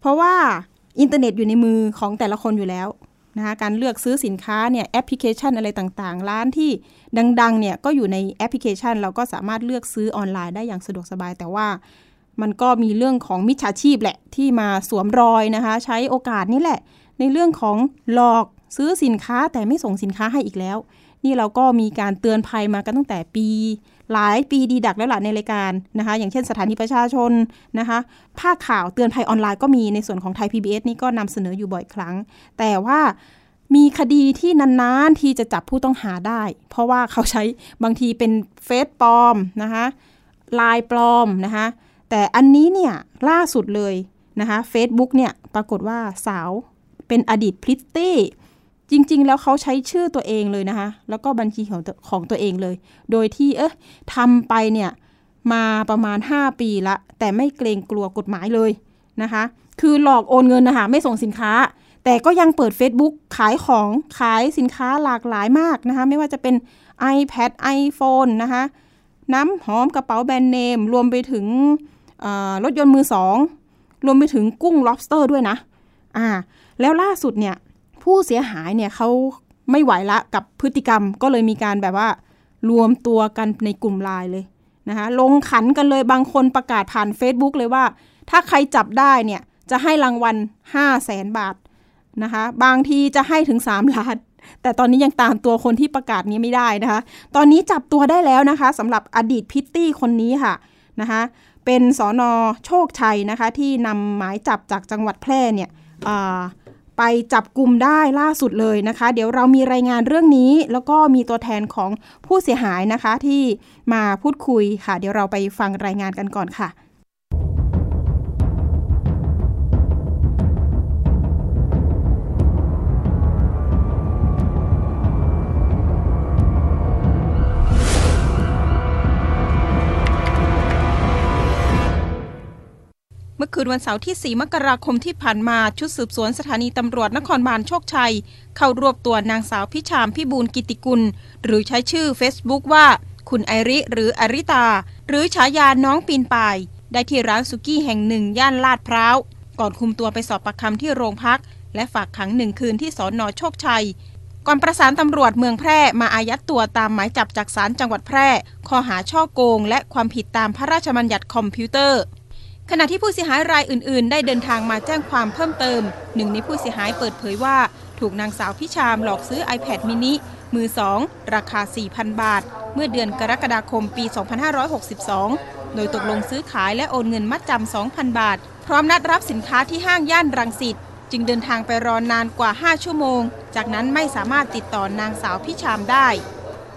เพราะว่าอินเทอร์เน็ตอยู่ในมือของแต่ละคนอยู่แล้ว นะคะการเลือกซื้อสินค้าเนี่ยแอปพลิเคชันอะไรต่างๆ ร้านที่ดังๆเนี่ยก็อยู่ในแอปพลิเคชัน เราก็สามารถเลือกซื้อออนไลน์ได้อย่างสะดวกสบาย แต่ว่ามันก็มีเรื่องของมิจฉาชีพแหละที่มาสวมรอยนะคะ ใช้โอกาสนี่แหละ ในเรื่องของหลอกซื้อสินค้าแต่ไม่ส่งสินค้าให้อีกแล้ว นี่เราก็มีการเตือนภัยมากันตั้งแต่ปี หลายปีดีดักแล้วล่ะในรายการนะคะ อย่างเช่นสถานีประชาชนนะคะภาคข่าวเตือนภัยออนไลน์ก็มีในส่วนของไทย PBS นี่ก็นำเสนออยู่บ่อยครั้ง แต่ว่ามีคดีที่นานๆที่จะจับผู้ต้องหาได้ เพราะว่าเขาใช้บางทีเป็นเฟซปลอมนะคะลายปลอมนะคะแต่อันนี้เนี่ยล่าสุดเลยนะคะ Facebook เนี่ยปรากฏว่าสาวเป็นอดีตพริตตี้ จริง ๆ แล้วเขาใช้ชื่อตัวเองเลยนะคะ แล้วก็บัญชีของของตัวเองเลย โดยที่เอ๊ะทำไปเนี่ยมาประมาณ 5 ปีละ แต่ไม่เกรงกลัวกฎหมายเลยนะคะ คือหลอกโอนเงินนะคะ ไม่ส่งสินค้า แต่ก็ยังเปิด Facebook ขายของขายสินค้าหลากหลายมากนะคะ ไม่ว่าจะเป็น iPad iPhone นะคะ น้ำหอมกระเป๋าแบรนด์เนม รวมไปถึงรถยนต์มือสอง รวมไปถึงกุ้ง lobster ด้วยนะอ่าแล้วล่าสุดเนี่ย ผู้เสียหายเนี่ยเขาไม่ไหวละกับพฤติกรรมก็เลยมีการแบบว่า รวมตัวกันในกลุ่มไลน์เลยนะคะลงขันกันเลยบางคนประกาศผ่าน Facebook เลยว่า ถ้าใครจับได้เนี่ยจะให้รางวัล 5 0 0แสนบาทนะคะบางทีจะให้ถึง 3 ล้าน แต่ตอนนี้ยังตามตัวคนที่ประกาศนี้ไม่ได้นะคะ ตอนนี้จับตัวได้แล้วนะคะสำหรับอดีตพิตตี้คนนี้ค่ะนะคะเป็นสอนอโชคชัยนะคะที่นำหมายจับจากจังหวัดแพร่เนี่ย ไปจับกลุ่มได้ล่าสุดเลยนะคะ เดี๋ยวเรามีรายงานเรื่องนี้ แล้วก็มีตัวแทนของผู้เสียหายนะคะที่มาพูดคุยค่ะ เดี๋ยวเราไปฟังรายงานกันก่อนค่ะ คืนวันเสาร์ที่ 4 มกราคมที่ผ่านมาชุดสืบสวนสถานีตำรวจนครบาลโชคชัย เข้ารวบตัวนางสาวพิชามพิบูลกิติกุล หรือใช้ชื่อ Facebook ว่า คุณไอริหรืออริตา หรือฉายาน้องปีนป่าย ได้ที่ร้านสุกี้แห่งหนึ่งย่านลาดพร้าว ก่อนคุมตัวไปสอบปากคำที่โรงพัก และฝากขังหนึ่งคืนที่สอนอโชคชัย ก่อนประสานตำรวจเมืองแพร่มาอายัดตัวตามหมายจับจากศาลจังหวัดแพร่ข้อหาช่อโกง และความผิดตามพระราชบัญญัติคอมพิวเตอร์ ขณะที่ผู้เสียหายรายอื่น ๆ ได้เดินทางมาแจ้งความเพิ่มเติม หนึ่งในผู้เสียหายเปิดเผยว่า ถูกนางสาวพิชามหลอกซื้อ iPad mini มือสองราคา 4,000 บาท เมื่อเดือนกรกฎาคมปี 2562 โดยตกลงซื้อขายและโอนเงินมัดจำ 2,000 บาท พร้อมนัดรับสินค้าที่ห้างย่านรังสิตจึงเดินทางไปรอนานกว่า 5 ชั่วโมง จากนั้นไม่สามารถติดต่อนางสาวพิชามได้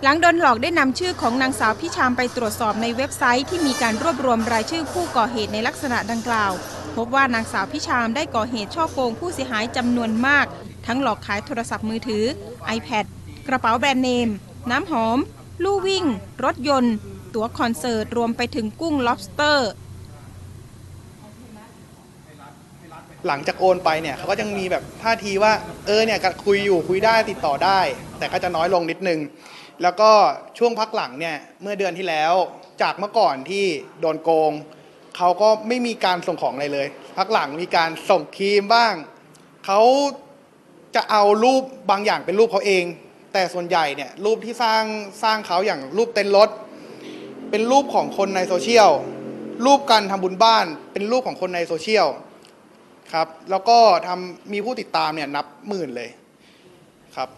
หลังโดนหลอกได้นำชื่อของนางสาวพิชามไปตรวจสอบในเว็บไซต์ที่มีการรวบรวมรายชื่อผู้ก่อเหตุในลักษณะดังกล่าว พบว่านางสาวพิชามได้ก่อเหตุช่อโกงผู้เสียหายจำนวนมาก ทั้งหลอกขายโทรศัพท์มือถือ iPad กระเป๋าแบรนด์เนม น้ำหอม ลู่วิ่ง รถยนต์ ตั๋วคอนเสิร์ต รวมไปถึงกุ้ง lobster หลังจากโอนไปเนี่ยเขาก็ยังมีแบบท่าทีว่า เออเนี่ยคุยอยู่คุยได้ติดต่อได้ แต่ก็จะน้อยลงนิดนึง แล้วก็ช่วงพักหลังเนี่ยเมื่อเดือนที่แล้วจากเมื่อก่อนที่โดนโกงเขาก็ไม่มีการส่งของอะไรเลย พักหลังมีการส่งครีมบ้างเขาจะเอารูปบางอย่างเป็นรูปเขาเอง แต่ส่วนใหญ่เนี่ยรูปที่สร้างสร้างเขาอย่างรูปเต็นรถเป็นรูปของคนในโซเชียลรูปการทำบุญบ้านเป็นรูปของคนในโซเชียลครับ แล้วก็ทำมีผู้ติดตามเนี่ยนับหมื่นเลยครับ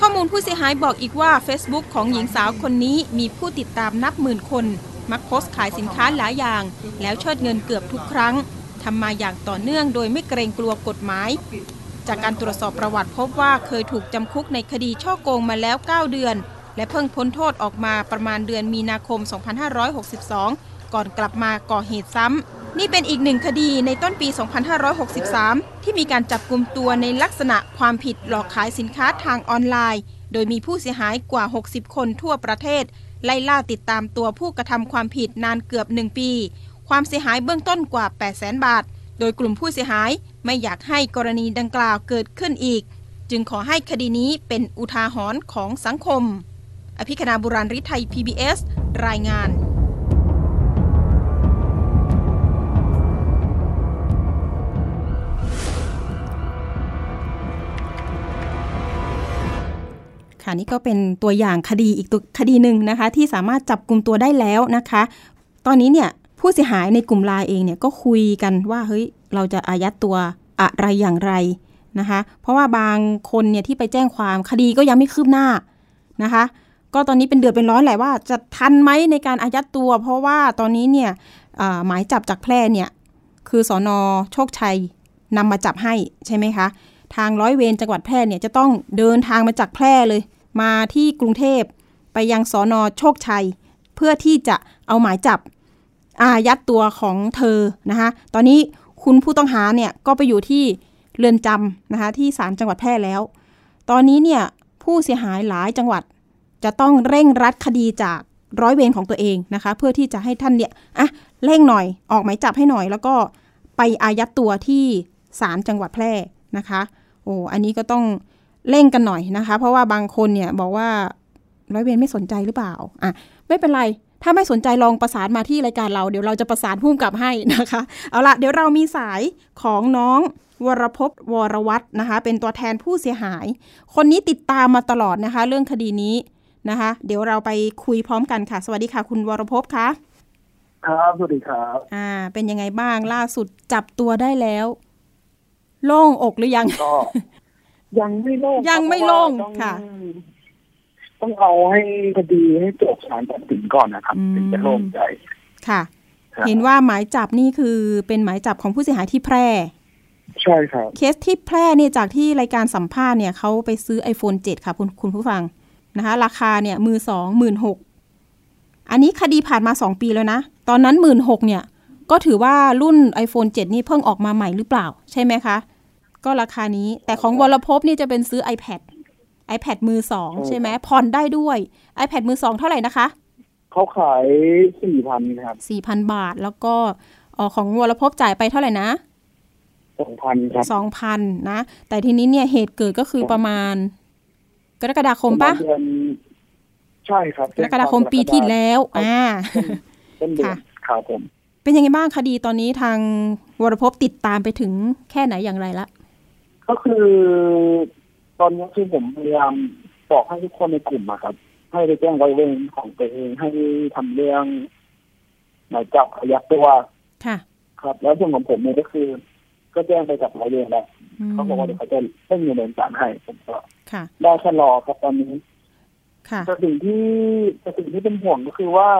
ข้อมูลผู้เสียหายบอกอีกว่า Facebook ของหญิงสาวคนนี้มีผู้ติดตามนับหมื่นคน มักโพสต์ขายสินค้าหลายอย่าง แล้วเชิดเงินเกือบทุกครั้งทำมาอย่างต่อเนื่องโดยไม่เกรงกลัวกฎหมาย จากการตรวจสอบประวัติพบว่าเคยถูกจำคุกในคดีช่อโกงมาแล้ว 9 เดือน และเพิ่งพ้นโทษออกมาประมาณเดือนมีนาคม 2562 ก่อนกลับมาก่อเหตุซ้ำ นี่เป็นอีกหนึ่งคดีในต้นปี 2563 ที่มีการจับกลุ่มตัวในลักษณะความผิดหลอกขายสินค้าทางออนไลน์ โดยมีผู้เสียหายกว่า 60 คนทั่วประเทศ ไล่ล่าติดตามตัวผู้กระทำความผิดนานเกือบ 1 ปี ความเสียหายเบื้องต้นกว่า 800,000 บาท โดยกลุ่มผู้เสียหายไม่อยากให้กรณีดังกล่าวเกิดขึ้นอีก จึงขอให้คดีนี้เป็นอุทาหรณ์ของสังคม อภิคณาบุราริไทย PBS รายงาน ค่ะนี่ก็เป็นตัวอย่างคดีอีกตัวคดีหนึ่งนะคะ ที่สามารถจับกลุ่มตัวได้แล้วนะคะ ตอนนี้เนี่ยผู้เสียหายในกลุ่มไลน์เองเนี่ยก็คุยกันว่าเฮ้ยเราจะอายัดตัวอะไรอย่างไรนะคะ เพราะว่าบางคนเนี่ยที่ไปแจ้งความคดีก็ยังไม่คืบหน้านะคะ ก็ตอนนี้เป็นเดือดเป็นร้อนแหละว่าจะทันไหมในการอายัดตัว เพราะว่าตอนนี้เนี่ยหมายจับจากแพร่เนี่ยคือสอนอโชคชัยนำมาจับให้ใช่ไหมคะทางร้อยเวรจังหวัดแพร่เนี่ยจะต้องเดินทางมาจากแพร่เลย มาที่กรุงเทพไปยังสอนอโชคชัย เพื่อที่จะเอาหมายจับอายัดตัวของเธอนะคะตอนนี้คุณผู้ต้องหาเนี่ยก็ไปอยู่ที่เรือนจำนะคะที่ศาลจังหวัดแพร่แล้ว ตอนนี้เนี่ยผู้เสียหายหลายจังหวัดจะต้องเร่งรัดคดีจากร้อยเวรของตัวเองนะคะ เพื่อที่จะให้ท่านเนี่ยอะเร่งหน่อยออกหมายจับให้หน่อย แล้วก็ไปอายัดตัวที่ศาลจังหวัดแพร่นะคะ โอ้อันนี้ก็ต้อง เร่งกันหน่อยนะคะ เพราะว่าบางคนเนี่ยบอกว่าร้อยเวรไม่สนใจหรือเปล่าอะไม่เป็นไรถ้าไม่สนใจลองประสานมาที่รายการเราเดี๋ยวเราจะประสานพุ่มกับให้นะคะ เอาละเดี๋ยวเรามีสายของน้องวรพวรวัตรนะคะ เป็นตัวแทนผู้เสียหาย คนนี้ติดตามมาตลอดนะคะ เรื่องคดีนี้นะคะ เดี๋ยวเราไปคุยพร้อมกันค่ะ สวัสดีค่ะ คุณวรพคะครับสวัสดีครับอ่า เป็นยังไงบ้างล่าสุดจับตัวได้แล้ว โล่งอกหรือยังก็ ยังไม่โล่งยังไม่โล่งค่ะ ต้องเอาให้คดีให้จบศาลตัดสินก่อนนะครับอืมถึงจะโล่งใจค่ะครับเห็นว่าหมายจับนี่คือเป็นหมายจับของผู้เสียหายที่แพร่ ใช่ครับ เคสที่แพร่เนี่ยจากที่รายการสัมภาษณ์เนี่ยเขาไปซื้อ iPhone 7 ค่ะคุณคุณผู้ฟังนะคะ ราคาเนี่ยมือสองหมื่นหกอันนี้คดีผ่านมา2ปีแล้วนะ ตอนนั้นหมื่นหกเนี่ย ก็ถือว่ารุ่น iPhone 7 นี่เพิ่งออกมาใหม่หรือเปล่า ใช่ไหมคะ ก็ราคานี้ แต่ของวรภพนี่จะเป็นซื้อ iPad iPad มือสองใช่ไหมผ่อนได้ด้วย iPad มือสองเท่าไหร่นะคะ เขาขายสี่พันครับ4,000บาทแล้วก็เอ่อของวรภพจ่ายไปเท่าไหร่นะสองพันครับสองพันนะ แต่ทีนี้เนี่ยเหตุเกิดก็คือประมาณ กรกฎาคมปะเดือนใช่ครับกรกฎาคมปีที่แล้ว อ่าต้นเดือนค่ะครับผม เป็นยังไงบ้างคดีตอนนี้ทางวรภพติดตามไปถึงแค่ไหนอย่างไรละ ก็คือตอนนี้คือผมพยายามบอกให้ทุกคนในกลุ่มอะครับ ให้ไปแจ้งไว้เวรของตัวเองให้ทำเรื่องหมายจับอายัดตัวค่ะครับ แล้วส่วนของผมเนี่ยก็คือ ก็แจ้งไปกับรายเวรแล้วมเขาบอกว่าเดี๋ยวเขาจะเร่งดำเนินการให้ผมก็ค่ะได้แค่รอครับตอนนี้ค่ะแต่สิ่งที่แต่สิ่งที่เป็นห่วงก็คือว่า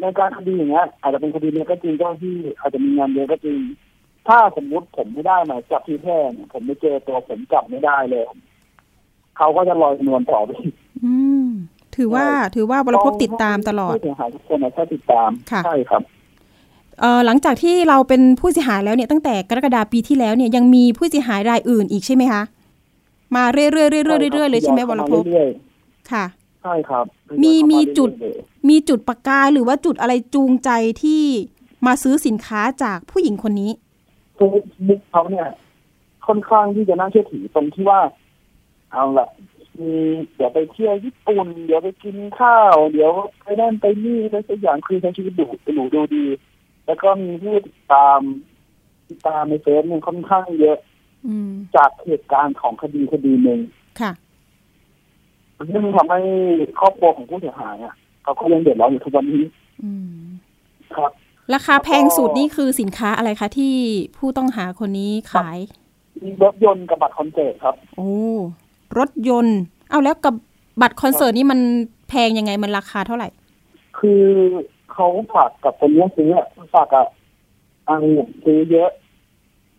ในการคดีอย่างเงี้ยอาจจะเป็นคดีเนี้ยก็จริงเจ้าที่อาจจะมีงานเยอะก็จริง ถ้าสมมุติผมไม่ได้หมายจับที่แพร่เนี่ยผมไม่เจอตัวผมจับไม่ได้เลย เขาก็จะลอยนวลต่อไปอีกอืมถือว่าถือว่าวรภพติดตามตลอดผู้เสียหายทุกคนนะถ้าติดตามค่ะใช่ครับเอ่อหลังจากที่เราเป็นผู้เสียหายแล้วเนี่ยตั้งแต่กรกฎาปีที่แล้วเนี่ยยังมีผู้เสียหายรายอื่นอีกใช่ไหมคะมาเรื่อยๆเรื่อยๆเรื่อยๆเลยใช่ไหมวรภพเรื่อยค่ะๆใช่ครับ มีมีจุดเรื่อยมีจุดประกายหรือว่าจุดอะไรจูงใจที่มาซื้อสินค้าจากผู้หญิงคนนี้ๆ เฟซบุ๊กเขาเนี่ย ค่อนข้างที่จะน่าเชื่อถือตรงที่ว่าเอาละมีเดี๋ยวไปเที่ยวญี่ปุ่น เดี๋ยวไปกินข้าว เดี๋ยวไปนั่นไปนี่อะไรสักอย่างคือใช้ชีวิตดูหรูดูดี แล้วก็มีผู้ติดตามติดตามในเฟซเนี่ยค่อนข้างเยอะอืมจากเหตุการณ์ของคดีคดีหนึ่งค่ะซึ่งทำให้ครอบครัวของผู้เสียหายอะเขาก็ยังเดือดร้อนอยู่ทุกวันนี้อืมครับ ราคาแพงสุดนี่คือสินค้าอะไรคะที่ผู้ต้องหาคนนี้ขายมีรถยนต์กับบัตรคอนเสิร์ตครับ โอ้รถยนต์ เอาแล้วกับบัตรคอนเสิร์ตนี่มันแพงยังไงมันราคาเท่าไหร่ คือเขาฝากกับคนเนี้ยซื้ออะฝากกับอังซื้อเยอะ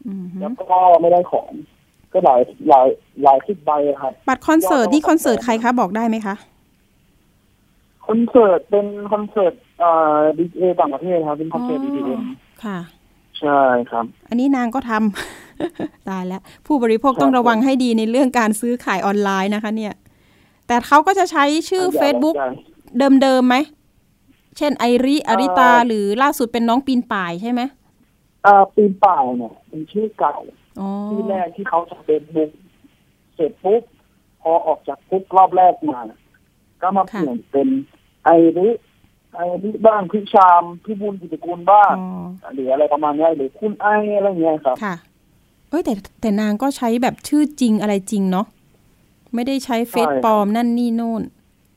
อืมฮึแล้วก็ไม่ได้ของ ก็หลายหลายหลายสิบใบอะครับบัตรคอนเสิร์ตนี่คอนเสิร์ตใครคะบอกได้ไหมคะคอนเสิร์ตเป็นคอนเสิร์ต เอ่อดีเอต่างประเทศครับ เป็นคอนเสิร์ตดีเอค่ะ ใช่ครับ อันนี้นางก็ทำตายแล้ว ผู้บริโภคต้องระวังให้ดีในเรื่องการซื้อขายออนไลน์นะคะ เนี่ย แต่เขาก็จะใช้ชื่อ Facebook เดิมๆไหม เช่นไอริอาริตา หรือล่าสุดเป็นน้องปีนป่ายใช่ไหมอ่าปีนป่ายเนี่ยเป็นชื่อเก่าอ๋อที่แรกที่เขาจะเป็นบุกเสร็จปุ๊บพอออกจากคุกรอบแรกมา ก็มาเปลี่ยนเป็นไอริ ไอริบ้างพี่ชามพี่บุญกิจกุลบ้างอ๋อหรืออะไรประมาณเนี้ยหรือคุณไออะไรเงี้ยครับ ค่ะ เอ้ยแต่แต่นางก็ใช้แบบชื่อจริงอะไรจริงเนาะไม่ได้ใช้เฟซใช่ครับปลอมนั่นนี่โน่น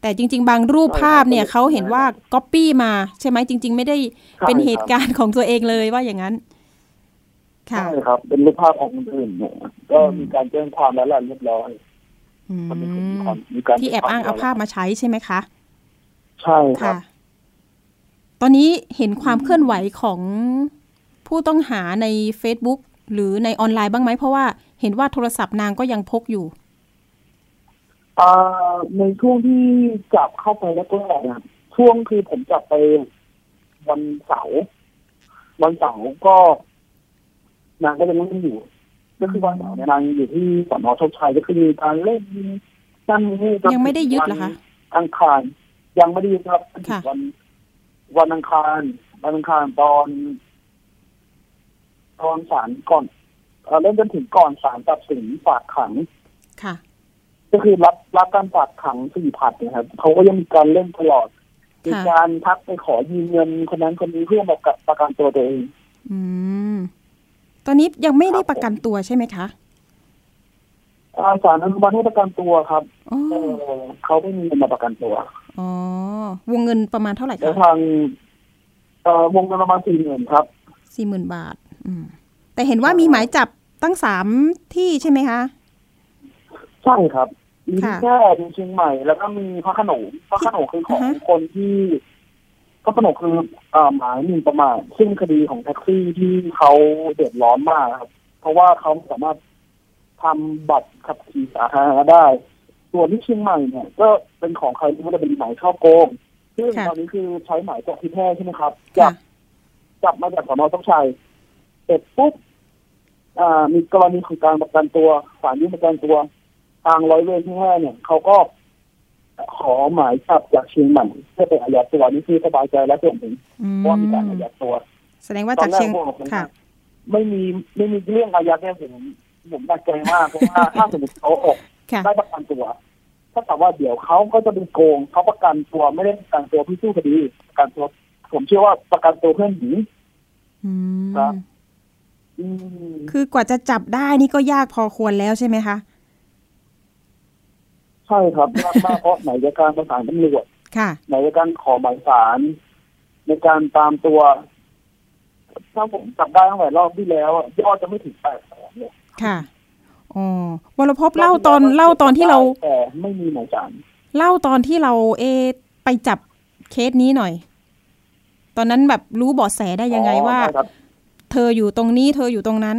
แต่จริง ๆ บางรูปใช่ครับภาพเนี่ยใช่เขาเห็นว่าก๊อปปี้มา ใช่ไหมจริง ๆ ไม่ได้ใช่เป็นครับเหตุการณ์ของตัวเองเลยว่าอย่างนั้น ค่ะ ใช่ครับ เป็นรูปภาพของคนอื่นเนี่ยก็มีการแจ้งความแล้วแหละเรียบร้อยอืมันมีมความมีการที่แอบอ้างเอาภาพมาใช้ใช่ไหมคะ ใช่ครัค่ะบ ตอนนี้เห็นความเคลื่อนไหวของผู้ต้องหาใน Facebook หรือในออนไลน์บ้างไหม เพราะว่าเห็นว่าโทรศัพท์นางก็ยังพกอยู่อ่าในช่วงที่จับเข้าไปแล้วก็เนี่ยช่วงคือผมจับไปวันเสาร์วันเสาร์ก็ นางก็ยังเล่นอยู่ ก็คือวันเสาร์เนี่ยนางอยู่ที่สอนอโชคชัยก็คือมีการเล่นนั่นนี่จนยังไม่ได้ยึดเหรอคะวันอังคารยังไม่ได้ยึดครับค่ะวัน วันอังคารวันอังคารตอนตอนศาลก่อนเอ่อเล่นจนถึงก่อนศาลตัดสินฝากขัง ค่ะ ก็คือรับรับการฝากขังสี่ผัดนะครับเขาก็ยังมีการเล่นตลอดมีค่ะการทักไปขอยืมเงินคนนั้นคนนี้เพื่อมากับประกันตัวตัวเอง อืม ตอนนี้ยังไม่ได้ครับประกันตัวใช่ไหมคะอาสารอนุมัติให้ประกันตัวครับอ๋อเออเขาไม่มีเงินมาประกันตัว อ๋อ วงเงินประมาณเท่าไหร่แล้วคะทางเอ่อวงเงินประมาณสี่หมื่นครับสี่หมื่นบาท อืม แต่เห็นว่ามีหมายจับตั้งสามที่ใช่ไหมคะ ใช่ครับมมีที่แค่มีเชียงใหม่ แล้วก็มีพระโขนงพระโขนงคือของอือฮะคนที่พระโขนงคือเอ่อหมายหมิ่นประมาทซึ่งคดีของแท็กซี่ที่เขาเดือดร้อนมากครับ เพราะว่าเขาไม่สามารถทำบัตรขับขี่สาธารณะได้ ส่วนที่เชียงใหม่เนี่ย ก็เป็นของใครที่ไม่ได้เป็นหมายช่อโกง ซึ่งค่ะ ตอนนี้คือใช้หมายจากที่แพร่ใช่ไหมครับจัค่ะ บจับมาจากสนต้องชัยเสร็จปุ๊บอ่ามีกรณีของการประกันตัวศาลยื่นประกันตัวทางร้อยเวรที่แพร่เนี่ยเขาก็ขอหมายจับจากเชียงใหม่เพื่อไปอายัดตัวนี่คือสบายใจแล้วส่วนหนึ่งอืเพราะว่ามีการอายัดตัว แสดงว่าจากเชียงตอนแรกผมค่ะ ไม่มีไม่มีเรื่องอายัดเนี่ยผมผมตัดใจมากเพราะว่าถ้าสมมติเขาออกค่ะ ได้ประกันตัวถ้าแต่ว่าเดี๋ยวเขาก็จะเป็นโกงเขาประกันตัวไม่ได้ประกันตัวเพี่สู้คดีประกันตัว ผมเชื่อว่าประกันตัวเพื่อนหนีอืมครับอืมคือกว่าจะจับได้นี่ก็ยากพอควรแล้วใช่ไหมคะ ใช่ครับยากมากเพราะไหนจะการประสานตำรวจค่ะ ไหนจะการขอหมายสาร ในการตามตัว ถ้าผมจับได้ตั้งแต่รอบที่แล้วอะยอดจะไม่ถึงแปดแสนเลยค่ะ อ๋อวรพบเล่าตอนเล่าตอนที่เราแต่ไม่มีหมายสารเล่าตอนที่เราเอะไปจับเคสนี้หน่อย ตอนนั้นแบบรู้เบาะแสได้ยังไงว่าอ๋อด้ครับเธออยู่ตรงนี้ เธออยู่ตรงนั้น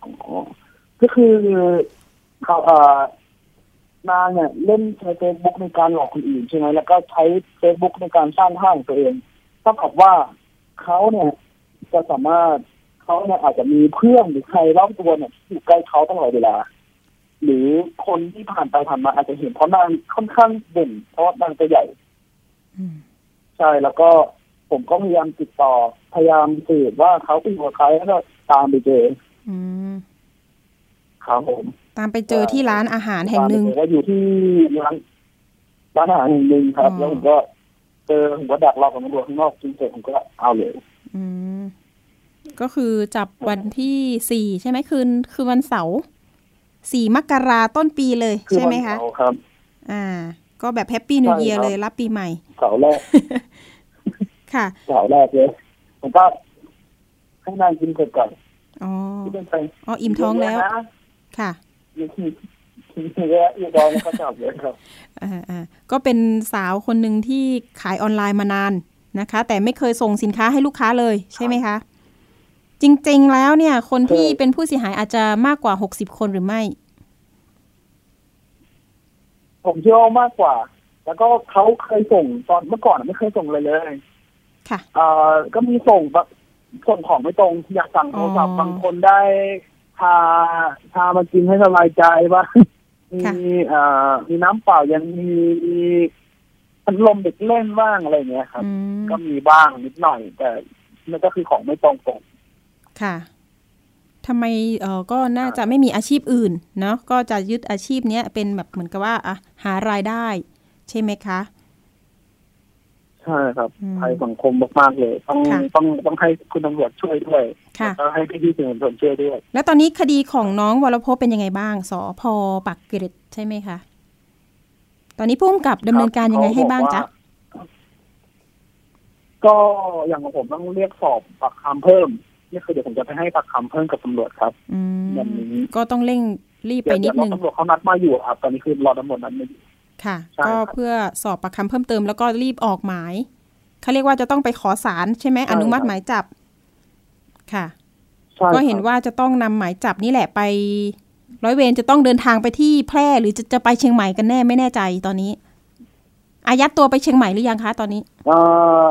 อ๋อก็คือเขาเอ่อนางเนี่ยเล่นใช้เฟซบุ๊กในการหลอกคนอื่นใช่ไหมแล้วก็ใช้เฟซบุ๊กในการสร้างห้างตัวเองเท่ากับว่าเขาเนี่ยจะสามารถ เขาเนี่ยอาจจะมีเพื่อนหรือใครรอบตัวเนี่ยที่อยู่ใกล้เขาตลอดเวลา หรือคนที่ผ่านไปผ่านมาอาจจะเห็นเพราะนางค่อนข้างเด่นเพราะว่านางตัวใหญ่อืมใช่แล้วก็ผมก็พยายามติดต่อพยายามสืบว่าเขาเป็นใครแล้วก็ตามไปเจออืมครับผม ตามไปเจอที่ร้านอาหารแห่งหนึ่งตามไปเจอว่าอยู่ที่ร้านร้านอาหารแห่งหนึ่งครับอ๋อแล้วผมก็เจอผมก็ดักรอกับตำรวจข้างนอกจนเสร็จผมก็เอาเลย อืม ก็คือจับวันที่สี่ใช่ไหมคืนคือวันเสาร์สี่มกราต้นปีเลยคือใช่ไหมวันคะเสาร์ครับ อ่า ก็แบบ happy new ใช่ year ครับเลยรับปีใหม่ เสาร์แรก ค่ะ เสาร์แรกเลยผมก็ให้นางกินเสร็จก่อนอ๋อที่เป็นไปอ๋ออิ่มท้องแล้วเยะนะค่ะมีที่ที่เยอะอยู่ตอนแล้วก็จับเลยครับอ่าอ่าก็เป็นสาวคนหนึ่งที่ขายออนไลน์มานานนะคะ แต่ไม่เคยส่งสินค้าให้ลูกค้าเลยใช่ไหมคะ จริง ๆ แล้วเนี่ย คนที่เคยเป็นผู้เสียหายอาจจะมากกว่าหกสิบคนหรือไม่ ผมเชื่อว่ามากกว่า แล้วก็เขาเคยส่งตอนเมื่อก่อนไม่เคยส่งเลยเลย ค่ะเอ่อก็มีส่งแบบส่งของไม่ตรง อยากสั่งโทรศัพอ๋ท์อบางคนได้ชาชามากินให้สบายใจบ้างมีค่ะเอ่อมีน้ำเปล่ายังมีพัดลมเด็กเล่นบ้างอะไรเงี้ยครับอืมก็มีบ้างนิดหน่อย แต่นั่นก็คือของไม่ตรงปก ค่ะทำไมเออก็น่าจะไม่มีอาชีพอื่นเนาะก็จะยึดอาชีพเนี้ยเป็นแบบเหมือนกับว่าอะหารายได้ ใช่ไหมคะ ใช่ครับอืมภัยสังคมมากๆเลย ต้องค่ะต้องต้องให้คุณตำรวจช่วยด้วยค่ะแล้วก็ให้พี่ๆสื่อมวลชนช่วยด้วย แล้วตอนนี้คดีของน้องวรพจน์เป็นยังไงบ้างสอพอปักเกร็ดใช่ไหมคะตอนนี้พุ่มกับดำเนินการยังไงให้บ้างจ๊ะก็อย่างของผมต้องเรียกสอบปากคำเพิ่ม นี่คือเดี๋ยวผมจะไปให้ปากคำเพิ่มกับตำรวจครับอืมวันนี้ก็ต้องเร่งรีบไปนิดนึงเยวรอตำรวจเขานัดมาอยู่ครับ ตอนนี้คือรอตำรวจนัดมาอยู่ค่ะใช่ก็ครับเพื่อสอบปากคำเพิ่มเติมแล้วก็รีบออกหมายเขาเรียกว่าจะต้องไปขอสารใช่ไหมใช่อนุมัติครับหมายจับ ค่ะใช่ก็เห็นครับว่าจะต้องนำหมายจับนี่แหละไป ร้อยเวรจะต้องเดินทางไปที่แพร่หรือจะจะไปเชียงใหม่กันแน่ไม่แน่ใจตอนนี้อายัดตัวไปเชียงใหม่หรือยังคะตอนนี้ เอ่อ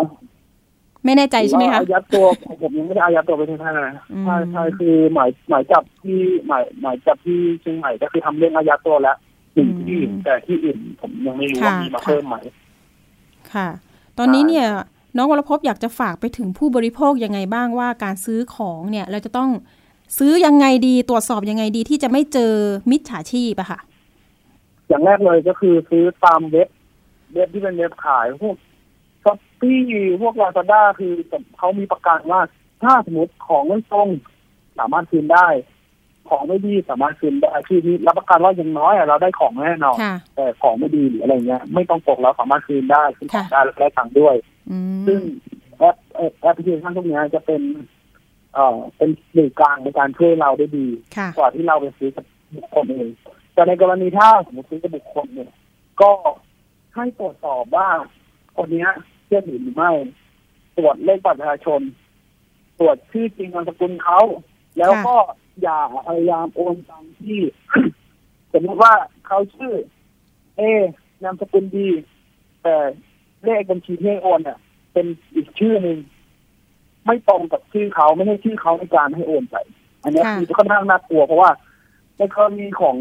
ไม่แน่ใจใช่ไหมคะอายัดตัวผมยังไม่ได้อายัดตัวไปที่ท่านะอืมใช่ใช่คือหมายหมายจับที่หมายหมายจับที่เชียงใหม่ก็คือทำเรื่องอายัดตัวแล้วหนึ่งที่แต่ที่อื่นผมยังไม่รู้ว่ามีมาเพิ่มไหมค่ะ ตอนนี้ใช่เนี่ยน้องวรพจน์อยากจะฝากไปถึงผู้บริโภคยังไงบ้างว่าการซื้อของเนี่ย เราจะต้องซื้อยังไงดีตรวจสอบยังไงดีที่จะไม่เจอมิจฉาชีพอะค่ะ อย่างแรกเลยก็คือซื้อตามเว็บเว็บที่เป็นเว็บขายพวก ช้อปปี้พวกลาซาด้าคือเขามีประกันว่าถ้าสมมติของไม่ตรงสามารถคืนได้ ของไม่ดีสามารถคืนได้คือมีรับประกันว่าอย่างน้อยอะเราได้ของแน่นอนค่ะแต่ของไม่ดีหรืออะไรเงี้ย ไม่ต้องตกเราสามารถคืนได้คืนของค่ะได้และได้ตังค์ด้วยอืมซึ่งแอปแอปแอปพลิเคชันพวกเนี้ยจะเป็น เอ่อเป็นสื่อกลางในการช่วยเราได้ดีค่ะกว่าที่เราไปซื้อกับบุคคลเองแต่ในกรณีถ้าสมมติซื้อกับบุคคลเนี่ย ก็ให้ตรวจสอบว่าคนนี้ เชื่อถือหรือไม่ ตรวจเลขบัตรประชาชน ตรวจชื่อจริงนามสกุลเขา แล้วก็อย่าพยายามโอนตังที่สมมติว่าเขาชื่อ เอนามสกุลดีแต่เลขบัญชีที่ให้โอนเนี่ยเป็นอีกชื่อหนึ่งไม่ตรงกับชื่อเขาไม่ใช่ชื่อเขาในการให้โอนไป อันนี้คือค่อนข้างน่ากลัวเพราะว่าในกรณีของ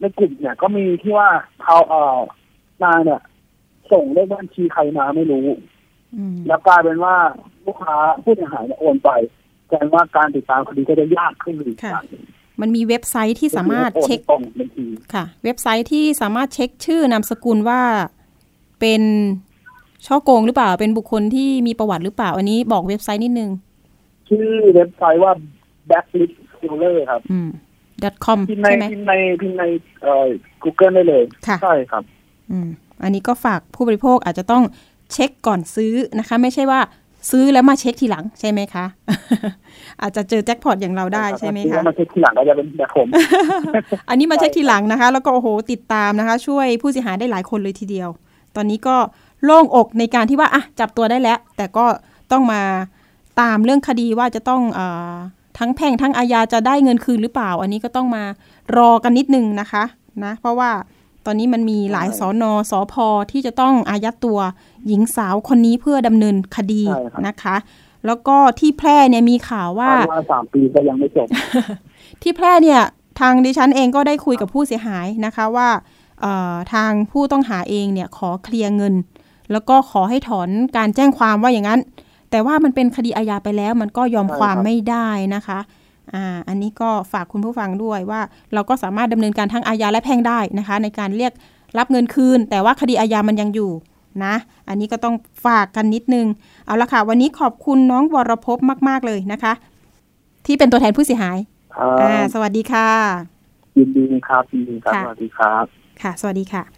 ในกลุ่มเนี่ย ก็มีที่ว่าเขาเอ่อนายเนี่ย ส่งเลขบัญชีใครมาไม่รู้แล้วกลายเป็นว่าลูกค้าผู้เสียหายเนี่ยโอนไปแสดงว่าการติดตามคดีก็จะยากขึ้นอีกมันมีเว็บไซต์ที่สามารถเช็คค่ะ เว็บไซต์ที่สามารถเช็คชื่อนามสกุลว่าเป็นช่อโกงหรือเปล่า เป็นบุคคลที่มีประวัติหรือเปล่า อันนี้บอกเว็บไซต์นิดนึง ชื่อเว็บไซต์ว่า blacklist killer ครับ อืม .com พิมพ์ในใช่ไหมพิมพ์ในพิมพ์ในเอ่อ Google ได้เลยค่ะใช่ครับ อืม อันนี้ก็ฝากผู้บริโภคอาจจะต้องเช็คก่อนซื้อนะคะ ไม่ใช่ว่าซื้อแล้วมาเช็คทีหลังใช่ไหมคะ อาจจะเจอแจ็คพอตอย่างเราได้ใช่ไหมคะมาเช็คทีหลังก็จะเป็นแบบผมอันนี้มาเช็คทีหลังนะคะ แล้วก็โอ้โหติดตามนะคะ ช่วยผู้เสียหายได้หลายคนเลยทีเดียว ตอนนี้ก็โล่งอกในการที่ว่าอะจับตัวได้แล้ว แต่ก็ต้องมาตามเรื่องคดีว่าจะต้องเออทั้งแพ่งทั้งอาญาจะได้เงินคืนหรือเปล่า อันนี้ก็ต้องมารอกันนิดนึงนะคะ นะ เพราะว่า ตอนนี้มันมีหลายสอนอสอพอที่จะต้องอายัดตัวหญิงสาวคนนี้เพื่อดำเนินคดีใช่ครับนะคะ แล้วก็ที่แพร่เนี่ยมีข่าวว่าว่าสามปีก็ยังไม่จบ ที่แพร่เนี่ยทางดิฉันเองก็ได้คุยกับผู้เสียหายนะคะว่าเอ่อทางผู้ต้องหาเองเนี่ยขอเคลียร์เงิน แล้วก็ขอให้ถอนการแจ้งความว่าอย่างนั้น แต่ว่ามันเป็นคดีอาญาไปแล้ว มันก็ยอมใช่ความครับไม่ได้นะคะ อ่าอันนี้ก็ฝากคุณผู้ฟังด้วยว่า เราก็สามารถดำเนินการทั้งอาญาและแพ่งได้นะคะ ในการเรียกรับเงินคืน แต่ว่าคดีอาญามันยังอยู่นะ อันนี้ก็ต้องฝากกันนิดนึง เอาละค่ะ วันนี้ขอบคุณน้องวรภพมาก ๆ เลยนะคะ ที่เป็นตัวแทนผู้เสียหายครับอ่าสวัสดีค่ะ ยินดีครับยินดีครับค่ะสวัสดีครับ ค่ะ สวัสดีค่ะอ่า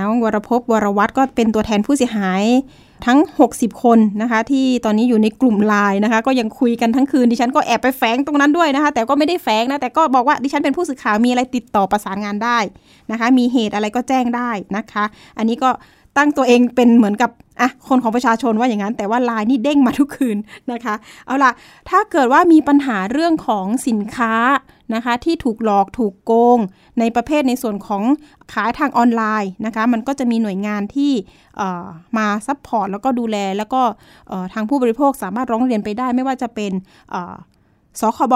น้องวรภพวรวัตรก็เป็นตัวแทนผู้เสียหายทั้ง 60 คนนะคะ ที่ตอนนี้อยู่ในกลุ่มไลน์นะคะ ก็ยังคุยกันทั้งคืนดิฉันก็แอบไปแฝงตรงนั้นด้วยนะคะ แต่ก็ไม่ได้แฝงนะแต่ก็บอกว่าดิฉันเป็นผู้สื่อข่าวมีอะไรติดต่อประสานงานได้นะคะ มีเหตุอะไรก็แจ้งได้นะคะ อันนี้ก็ตั้งตัวเองเป็นเหมือนกับอะคนของประชาชนว่าอย่างนั้น แต่ว่าไลน์นี่เด้งมาทุกคืนนะคะ เอาล่ะถ้าเกิดว่ามีปัญหาเรื่องของสินค้า นะคะที่ถูกหลอกถูกโกง ในประเภทในส่วนของขายทางออนไลน์นะคะมันก็จะมีหน่วยงานที่มา support แล้วก็ดูแล แล้วก็ทางผู้บริโภคสามารถร้องเรียนไปได้ไม่ว่าจะเป็นสคบ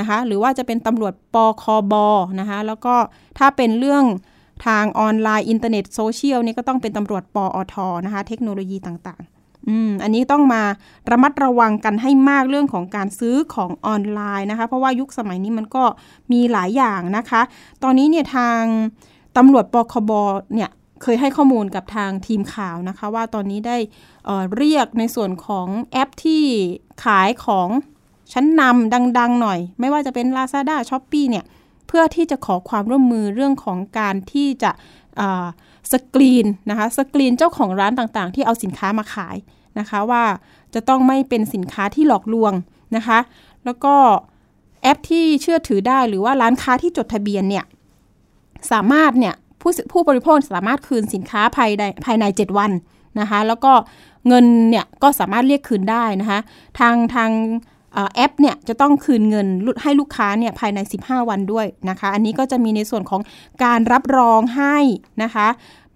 นะคะหรือว่าจะเป็นตำรวจปคบนะคะแล้วก็ถ้าเป็นเรื่องทางออนไลน์อินเทอร์เน็ตโซเชียลนี่ก็ต้องเป็นตำรวจปอทนะคะเทคโนโลยีต่างๆ อืมอันนี้ต้องมาระมัดระวังกันให้มากเรื่องของการซื้อของออนไลน์นะคะ เพราะว่ายุคสมัยนี้มันก็มีหลายอย่างนะคะ ตอนนี้เนี่ยทางตำรวจปคบเนี่ยเคยให้ข้อมูลกับทางทีมข่าวนะคะ ว่าตอนนี้ได้เรียกในส่วนของแอปที่ขายของชั้นนำดัง ๆ หน่อย ไม่ว่าจะเป็น Lazada s h o p e e เนี่ยเพื่อที่จะขอความร่วมมือเรื่องของการที่จะ สกรีนนะคะสกรีนเจ้าของร้านต่างๆ ที่เอาสินค้ามาขายนะคะว่าจะต้องไม่เป็นสินค้าที่หลอกลวงนะคะ แล้วก็แอปที่เชื่อถือได้หรือว่าร้านค้าที่จดทะเบียนเนี่ยสามารถเนี่ยผู้ซื้อผู้บริโภคสามารถคืนสินค้าภายในภายใน 7 วันนะคะ แล้วก็เงินเนี่ยก็สามารถเรียกคืนได้นะคะ ทางทางแอปเนี่ยจะต้องคืนเงินให้ลูกค้าเนี่ยภายใน 15 วันด้วยนะคะ อันนี้ก็จะมีในส่วนของการรับรองให้นะคะ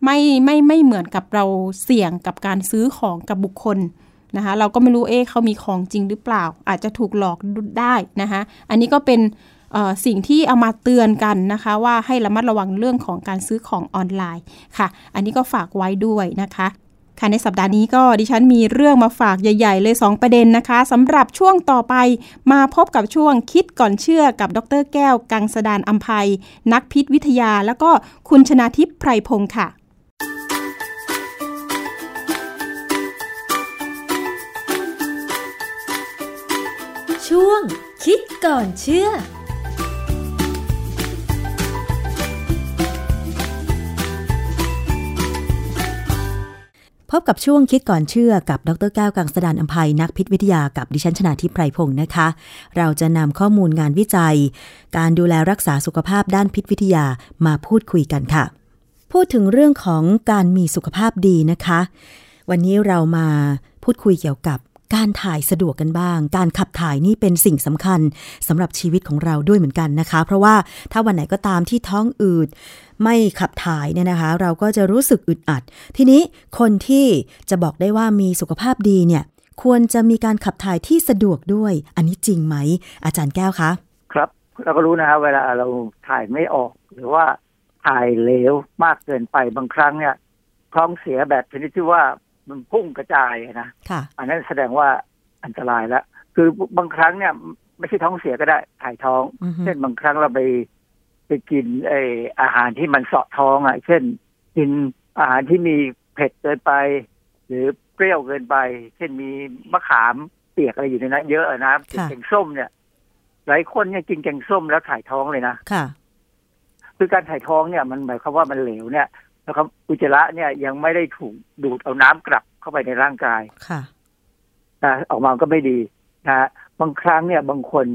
ไม่ไม่ไม่เหมือนกับเราเสี่ยงกับการซื้อของกับบุคคลนะคะเราก็ไม่รู้เอ๊ะเขามีของจริงหรือเปล่า อาจจะถูกหลอกได้นะคะอันนี้ก็เป็นสิ่งที่เอามาเตือนกันนะคะ ว่าให้ระมัดระวังเรื่องของการซื้อของออนไลน์ค่ะ อันนี้ก็ฝากไว้ด้วยนะคะค่ะในสัปดาห์นี้ก็ดิฉันมีเรื่องมาฝากใหญ่ ๆ เลย 2 ประเด็นนะคะสำหรับช่วงต่อไปมาพบกับช่วงคิดก่อนเชื่อกับดรแก้ว กังสดานอัมภัย นักพิษวิทยา แล้วก็คุณชนาทิพย์ไพรพงศ์ค่ะ คิดก่อนเชื่อพบกับช่วงคิดก่อนเชื่อกับดรแก้วกังสดานอภัยนักพิษวิทยากับดิฉันชนาทิพไพรพงศ์นะคะ เราจะนำข้อมูลงานวิจัย การดูแลรักษาสุขภาพด้านพิษวิทยามาพูดคุยกันค่ะ พูดถึงเรื่องของการมีสุขภาพดีนะคะ วันนี้เรามาพูดคุยเกี่ยวกับ การถ่ายสะดวกกันบ้าง การขับถ่ายนี่เป็นสิ่งสำคัญสำหรับชีวิตของเราด้วยเหมือนกันนะคะ เพราะว่าถ้าวันไหนก็ตามที่ท้องอืดไม่ขับถ่ายเนี่ยนะคะ เราก็จะรู้สึกอึดอัด ทีนี้คนที่จะบอกได้ว่ามีสุขภาพดีเนี่ย ควรจะมีการขับถ่ายที่สะดวกด้วย อันนี้จริงไหม อาจารย์แก้วคะ ครับ เราก็รู้นะครับเวลาเราถ่ายไม่ออก หรือว่าถ่ายเลวมากเกินไปบางครั้งเนี่ยท้องเสียแบบชนิดที่ว่า มันพุ่งกระจายนะค่ะอันนั้นแสดงว่าอันตรายแล้วคือบางครั้งเนี่ย ไม่ใช่ท้องเสียก็ได้ถ่ายท้องอือฮึเช่นบางครั้งเราไปไปกินไออาหารที่มันเสาะท้องอะ เช่น กินอาหารที่มีเผ็ดเกินไป หรือเปรี้ยวเกินไป เช่นมีมะขามเปียกอะไรอยู่ในนั้นเยอะอะนะค่ะแกงส้มเนี่ย หลายคนเนี่ยกินแกงส้มแล้วถ่ายท้องเลยนะค่ะ คือการถ่ายท้องเนี่ย มันหมายความว่ามันเหลวเนี่ย นะครับอุจจาระเนี่ยยังไม่ได้ถูกดูดเอาน้ำกลับเข้าไปในร่างกายค่ะนะออกมาก็ไม่ดีนะฮะบางครั้งเนี่ยบางคน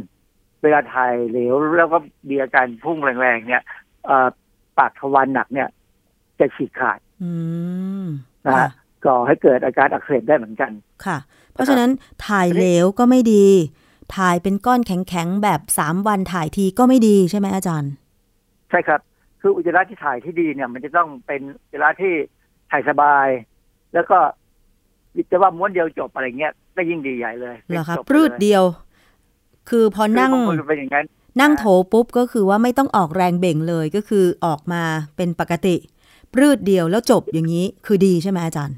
เวลาถ่ายเหลวแล้วก็มีอาการพุ่งแรงๆเนี่ยเอ่อปากทวารหนักเนี่ย จะฉีกขาดอืมนะค่ะฮะก่อให้เกิดอาการอักเสบได้เหมือนกันค่ะ เพราะฉะนั้นถ่ายเหลวก็ไม่ดี ถ่ายเป็นก้อนแข็งๆ แบบสามวันถ่ายทีก็ไม่ดีใช่ไหมอาจารย์ ใช่ครับ คืออุจจาระที่ถ่ายที่ดีเนี่ย มันจะต้องเป็นอุจจาระที่ถ่ายสบาย แล้วก็จะว่าม้วนเดียวจบอะไรเงี้ยก็ยิ่งดีใหญ่เลยเหรอคะจบปรืดเลยเดียว คือพอคือนั่งบางคนเป็นอย่างนั้นนั่งโถปุ๊บก็คือว่าไม่ต้องออกแรงเบ่งเลยก็คือออกมาเป็นปกติปรืดเดียวแล้วจบอย่างนี้คือดีใช่ไหมอาจารย์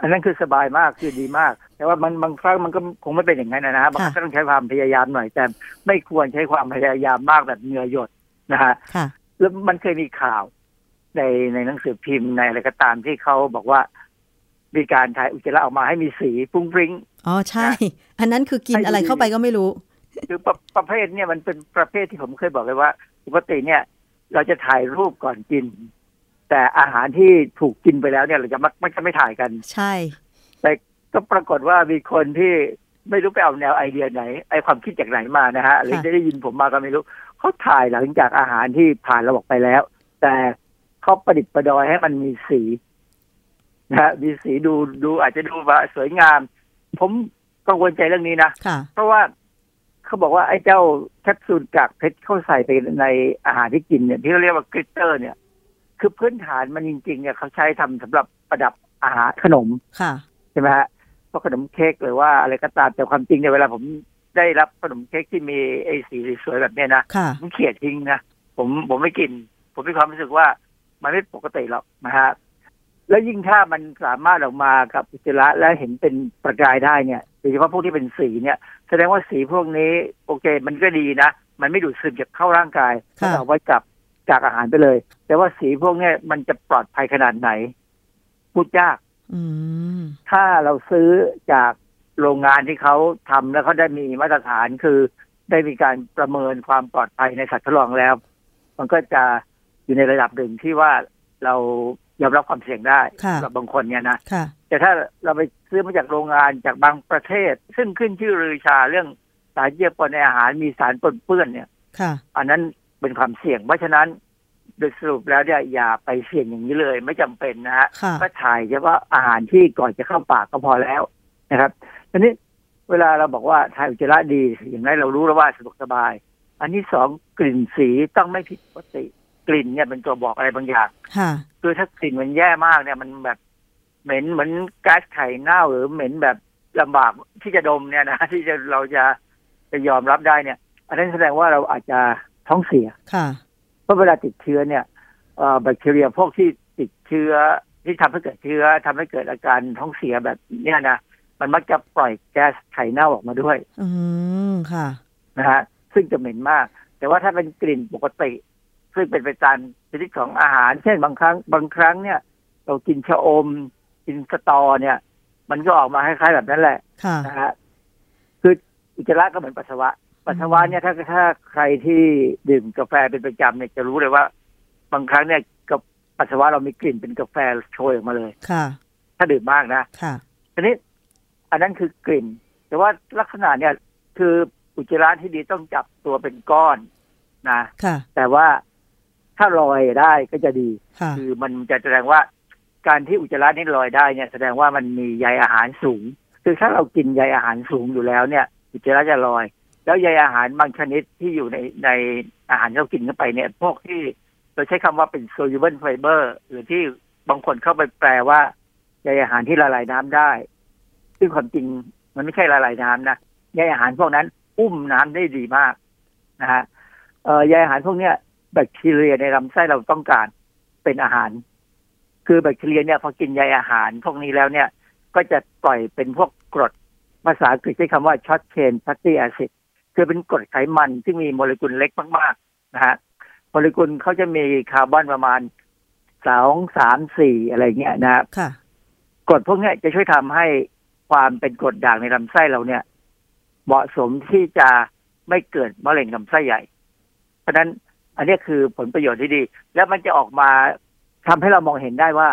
อันนั้นคือสบายมากคือดีมาก แต่ว่ามันบางครั้งมันก็คงไม่เป็นอย่างนั้นนะฮะบางครั้งก็ต้องใช้ความพยายามหน่อย แต่ไม่ควรใช้ความพยายามมากแบบเหงื่อหยดนะฮะค่ะ แล้วมันเคยมีข่าว ในในหนังสือพิมพ์ในอะไรก็ตามที่เขาบอกว่า มีการถ่ายอุจจาระออกมาให้มีสีฟุ้งฟริ้งอ๋อใช่ อันนั้นคือกินอะไรเข้าไปก็ไม่รู้ คือประประเภทเนี่ยมันเป็นประเภทที่ผมเคยบอกเลยว่าปกติเนี่ย เราจะถ่ายรูปก่อนกิน แต่อาหารที่ถูกกินไปแล้วเนี่ยเราจะมักไม่จะไม่ถ่ายกัน ใช่ แต่ก็ปรากฏว่ามีคนที่ ไม่รู้ไปเอาแนวไอเดียไหน ไอความคิดจากไหนมานะฮะหรือได้ยินผมมาก็ไม่รู้เขาถ่ายหลังจากอาหารที่ผ่านระบบไปแล้ว แต่เขาประดิษฐ์ประดอยให้มันมีสีนะฮะมีสีดูดูอาจจะดูว่าสวยงาม ผมกังวลใจเรื่องนี้นะค่ะเพราะว่าเขาบอกว่าไอ้เจ้าแคปซูลกากเพชรเข้าใส่ไปในอาหารที่กินเนี่ยที่เขาเรียกว่ากริตเตอร์เนี่ย คือพื้นฐานมันจริงๆเนี่ยเขาใช้ทำสำหรับประดับอาหารขนมค่ะใช่ไหมฮะ พวกขนมเค้กหรือว่าอะไรก็ตามแต่ความจริงเนี่ยเวลาผมได้รับขนมเค้กที่มีไอ้สีสวยๆแบบเนี้ยนะค่ะ ผมเขียดทิ้งนะผมผมไม่กิน ผมมีความรู้สึกว่ามันไม่ปกติหรอกนะฮะแล้วยิ่งถ้ามันสามารถออกมากับอุจจาระและเห็นเป็นประกายได้เนี่ยโดยเฉพาะพวกที่เป็นสีเนี่ย แสดงว่าสีพวกนี้ โอเค มันก็ดีนะ มันไม่ดูดซึมจากเข้าร่างกายค่ะ เอาไว้กับจากอาหารไปเลย แต่ว่าสีพวกเนี้ยมันจะปลอดภัยขนาดไหนพูดยากอืม ถ้าเราซื้อจากโรงงานที่เขาทำแล้วเขาได้มีมาตรฐานคือได้มีการประเมินความปลอดภัยในสัตว์ทดลองแล้ว มันก็จะอยู่ในระดับหนึ่งที่ว่าเรายอมรับความเสี่ยงได้ค่ะสำหรับบางคนเนี่ยนะค่ะแต่ถ้าเราไปซื้อมาจากโรงงานจากบางประเทศ ซึ่งขึ้นชื่อรือชาเรื่องสารเจือปนในอาหารมีสารปนเปื้อนเนี่ยค่ะอันนั้นเป็นความเสี่ยง เพราะฉะนั้น โดยสรุปแล้วเนี่ยอย่าไปเสี่ยงอย่างนี้เลย ไม่จำเป็นนะฮะค่ะก็ถ่ายเฉพาะอาหารที่ก่อนจะเข้าปากก็พอแล้วนะครับทีนี้เวลาเราบอกว่าถ่ายอุจจาระดี อย่างไรเรารู้แล้วว่าสะดวกสบาย อันที่สองกลิ่นสีต้องไม่ผิดปกติ กลิ่นเนี่ยเป็นตัวบอกอะไรบางอย่างค่ะคือถ้ากลิ่นมันแย่มากเนี่ยมันแบบเหม็นเหมือนก๊าซไข่เน่าหรือเหม็นแบบลำบากที่จะดมเนี่ยนะที่จะเราจะจะยอมรับได้เนี่ย อันนั้นแสดงว่าเราอาจจะท้องเสียค่ะ เพราะเวลาติดเชื้อเนี่ยเอ่อแบคทีเรียพวกที่ติดเชื้อที่ทำให้เกิดเชื้อทำให้เกิดอาการท้องเสียแบบเนี้ยนะมันมักจะปล่อยแก๊สไข่เน่าออกมาด้วย อืมค่ะนะฮะซึ่งจะเหม็นมาก แต่ว่าถ้าเป็นกลิ่นปกติ ซึ่งเป็นไปตามชนิดของอาหาร เช่นบางครั้งบางครั้งเนี่ย เรากินชะอม กินสตอเนี่ย มันก็ออกมาคล้ายๆแบบนั้นแหละค่ะนะฮะคืออุจจาระก็เหมือนปัสสาวะ ปัสสาวะเนี่ยถ้าถ้าใครที่ดื่มกาแฟเป็นประจำเนี่ยจะรู้เลยว่า บางครั้งเนี่ยกับปัสสาวะเรามีกลิ่นเป็นกาแฟโชยออกมาเลยค่ะ ถ้าดื่มมากนะค่ะทีนี้ อันนั้นคือกลิ่น แต่ว่าลักษณะเนี่ยคืออุจจาระที่ดีต้องจับตัวเป็นก้อนนะค่ะ แต่ว่าถ้าลอยได้ก็จะดีค่ะคือมันจะแสดงว่าการที่อุจจาระนี่ลอยได้เนี่ยแสดงว่ามันมีใยอาหารสูง คือถ้าเรากินใยอาหารสูงอยู่แล้วเนี่ย อุจจาระจะลอย แล้วใยอาหารบางชนิดที่อยู่ในในอาหารที่เรากินเข้าไปเนี่ย พวกที่เราใช้คำว่าเป็น soluble fiber หรือที่บางคนเข้าไปแปลว่าใยอาหารที่ละลายน้ำได้ ซึ่งความจริงมันไม่ใช่ละลายน้ำนะใยอาหารพวกนั้นอุ้มน้ำได้ดีมากนะฮะเอ่อใยอาหารพวกเนี้ยแบคทีเรียในลำไส้เราต้องการเป็นอาหาร คือแบคทีเรียเนี่ยพอกินใยอาหารพวกนี้แล้วเนี่ย ก็จะปล่อยเป็นพวกกรดภาษาอังกฤษใช้คำว่า short chain fatty acid คือเป็นกรดไขมันที่มีโมเลกุลเล็กมากๆนะฮะโมเลกุลเขาจะมีคาร์บอนประมาณสองสามสี่อะไรเงี้ยนะครับค่ะกรดพวกเนี้ยจะช่วยทำให้ความเป็นกรดด่างในลำไส้เราเนี่ย เหมาะสมที่จะไม่เกิดมะเร็งลำไส้ใหญ่ เพราะฉะนั้นอันเนี้ยคือผลประโยชน์ที่ดี แล้วมันจะออกมาทำให้เรามองเห็นได้ว่า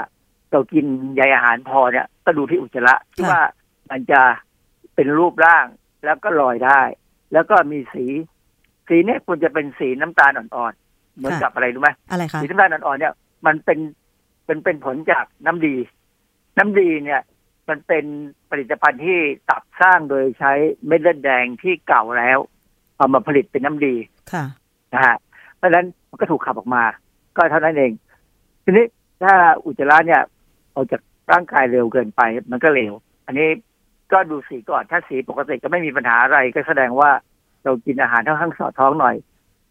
เรากินใยอาหารพอเนี่ยก็ดูที่อุจจาระที่ค่ะว่ามันจะเป็นรูปร่างแล้วก็ลอยได้ แล้วก็มีสี สีเนี่ยควรจะเป็นสีน้ำตาลอ่อนๆเหมือนกับอะไรรู้ไหมอะไรคะสีน้ำตาลอ่อนๆเนี่ย มันเป็นเป็นเป็นผลจากน้ำดี น้ำดีเนี่ย มันเป็นผลิตภัณฑ์ที่ตับสร้างโดยใช้เม็ดเลือดแดงที่เก่าแล้ว เอามาผลิตเป็นน้ำดีค่ะนะฮะเพราะฉะนั้นมันก็ถูกขับออกมา ก็เท่านั้นเอง ทีนี้ถ้าอุจจาระเนี่ยออกจากร่างกายเร็วเกินไป มันก็เร็ว อันนี้ ก็ดูสีก่อน ถ้าสีปกติก็ไม่มีปัญหาอะไร ก็แสดงว่าเรากินอาหารค่อนข้างสอดท้องหน่อย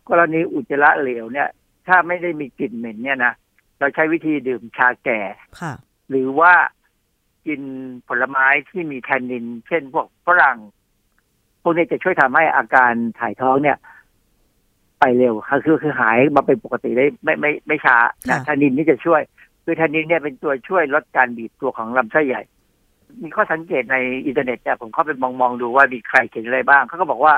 กรณีอุจจาระเหลวเนี่ย ถ้าไม่ได้มีกลิ่นเหม็นเนี่ยนะเราใช้วิธีดื่มชาแก่ค่ะ หรือว่ากินผลไม้ที่มีแทนนิน เช่นพวกฝรั่ง พวกนี้จะช่วยทำให้อาการถ่ายท้องเนี่ย ไปเร็วคือคือคือหายมาเป็นปกติได้ไม่ไม่ไม่ช้านะค่ะแทนนินนี่จะช่วย คือแทนนินเนี่ยเป็นตัวช่วยลดการบีบตัวของลำไส้ใหญ่ มีข้อสังเกตในอินเทอร์เน็ตเนี่ยผมเข้าไปมองมองดูว่ามีใครเขียนอะไรบ้างเขาก็บอกว่า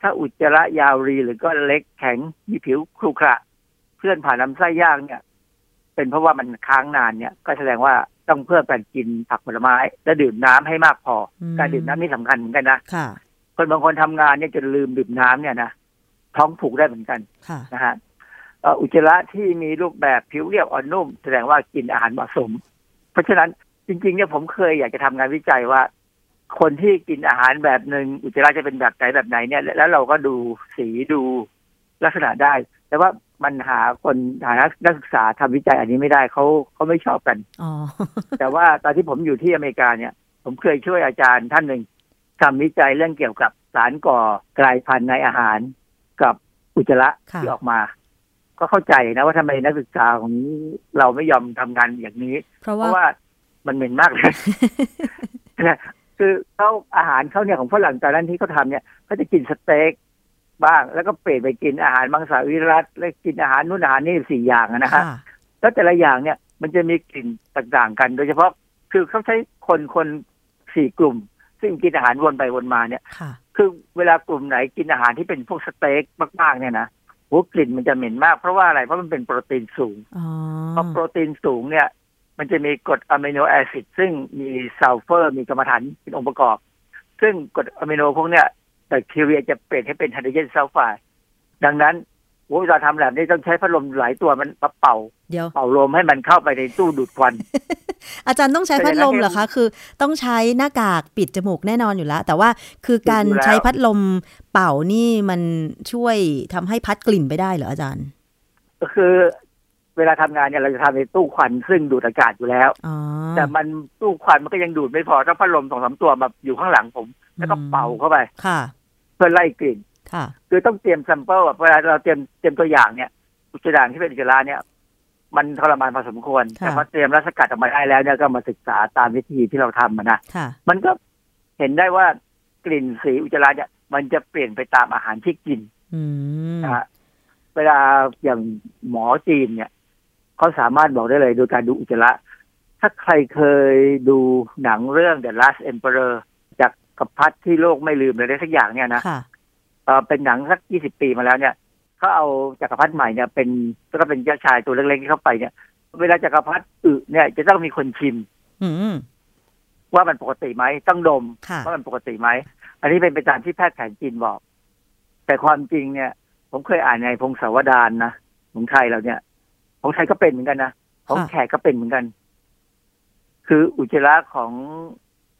ถ้าอุจจาระยาวรีหรือก็เล็กแข็งมีผิวขรุขระเคลื่อนผ่านลำไส้ยากเนี่ย เป็นเพราะว่ามันค้างนานเนี่ย ก็แสดงว่าต้องเพิ่มการกินผักผลไม้ และดื่มน้ำให้มากพออมการดื่มน้ำนี่สำคัญเหมือนกันนะค่ะคนบางคนทำงานเนี่ยจนลืมดื่มน้ำเนี่ยนะท้องผูกได้เหมือนกันค่ะนะฮะเอ่ออุจจาระที่มีรูปแบบผิวเรียบอ่อนนุ่ม แสดงว่ากินอาหารเหมาะสม เพราะฉะนั้น จริงๆเนี่ยผมเคยอยากจะทำงานวิจัยว่า คนที่กินอาหารแบบหนึ่งอุจจาระจะเป็นแบบไหนแบบไหนเนี่ย แล้วเราก็ดูสีดูลักษณะได้ แต่ว่ามันหาคนหานักศึกษาทำวิจัยอันนี้ไม่ได้เขาเขาไม่ชอบกันอ๋อแต่ว่าตอนที่ผมอยู่ที่อเมริกาเนี่ย ผมเคยช่วยอาจารย์ท่านหนึ่งทำวิจัยเรื่องเกี่ยวกับสารก่อกลายพันธุ์ในอาหารกับอุจจาระค่ะที่ออกมา ก็เข้าใจนะว่าทำไมนักศึกษาของเราไม่ยอมทำงานอย่างนี้ เพราะเพว่าราะว่า มันเหม็นมากเลยนะคือเขาอาหารเขาเนี่ยของฝรั่งตอนนั้นที่เขาทำเนี่ยเขาจะกินสเต็กบ้าง แล้วก็เปลี่ยนไปกินอาหารมังสวิรัตแล้วกินอาหารนู่นอาหารนี่สี่อย่างอะนะฮะค่ะแล้วแต่ละอย่างเนี่ยมันจะมีกลิ่นต่างๆกัน โดยเฉพาะคือเขาใช้คนคนสี่กลุ่ม ซึ่งกินอาหารวนไปวนมาเนี่ยค่ะคือเวลากลุ่มไหนกินอาหารที่เป็นพวกสเต็กมากๆเนี่ยนะโหกลิ่นมันจะเหม็นมากเพราะว่าอะไรเพราะมันเป็นโปรตีนสูงอ๋อพอโปรตีนสูงเนี่ย มันจะมีกรด amino acid ซึ่งมีซัลเฟอร์มีกำมะถันเป็นองค์ประกอบ ซึ่งกรดอะมิโนพวกเนี้ยแบคทีเรียจะเปลี่ยนให้เป็นไฮโดรเจนซัลไฟด์ดังนั้นโอ้เวลาทำแบบนี้ต้องใช้พัดลมหลายตัวมันมาเป่าเดี๋ยวเป่าลมให้มันเข้าไปในตู้ดูดควัน อาจารย์ต้องใช้พัดลมเหรอคะ คือต้องใช้หน้ากากปิดจมูกแน่นอนอยู่แล้ว แต่ว่าคือการอยู่แล้วใช้พัดลมเป่านี่มันช่วยทำให้พัดกลิ่นไปได้เหรออาจารย์ก็คือ เวลาทำงานเนี่ยเราจะทำในตู้ควันซึ่งดูดอากาศอยู่แล้วอ๋อแต่มันตู้ควันมันก็ยังดูดไม่พอต้องพัดลมสองสามตัวมาอยู่ข้างหลังผม แล้วก็เป่าเข้าไปค่ะเพื่อไล่กลิ่นค่ะ คือต้องเตรียม sample อะเวลาเราเตรียมเตรียมตัวอย่างเนี่ยอุจจาระที่เป็นอุจจาระเนี่ยมันทรมานพอสมควรค่ะแต่พอเตรียมแล้วสกัดออกมาได้แล้วเนี่ยก็มาศึกษาตามวิธีที่เราทำอะนะค่ะมันก็เห็นได้ว่ากลิ่นสีอุจจาระเนี่ยมันจะเปลี่ยนไปตามอาหารที่กินอืมนะฮะเวลาอย่างหมอจีนเนี่ย เขาสามารถบอกได้เลยโดยการดูอุจจาระถ้าใครเคยดูหนังเรื่อง The Last Emperor จากกัปพัดที่โลกไม่ลืมเลยได้สักอย่างเนี่ยนะค่ะเอ่อเป็นหนังสักยี่สิบปีมาแล้วเนี่ยเขาเอาจักรพรรดิใหม่เนี่ยเป็นก็เป็นเจ้าชายตัวเล็กๆที่เข้าไปเนี่ย เวลาจักรพรรดิอึเนี่ยจะต้องมีคนชิมอืมว่ามันปกติไหมต้องดมค่ะว่ามันปกติไหม อันนี้เป็นไปตามที่แพทย์แผนจีนบอก แต่ความจริงเนี่ย ผมเคยอ่านในพงศาวดารนะของไทยเราเนี่ย ของไทยก็เป็นเหมือนกันนะของค่ะแขกก็เป็นเหมือนกัน คืออุจจาระของ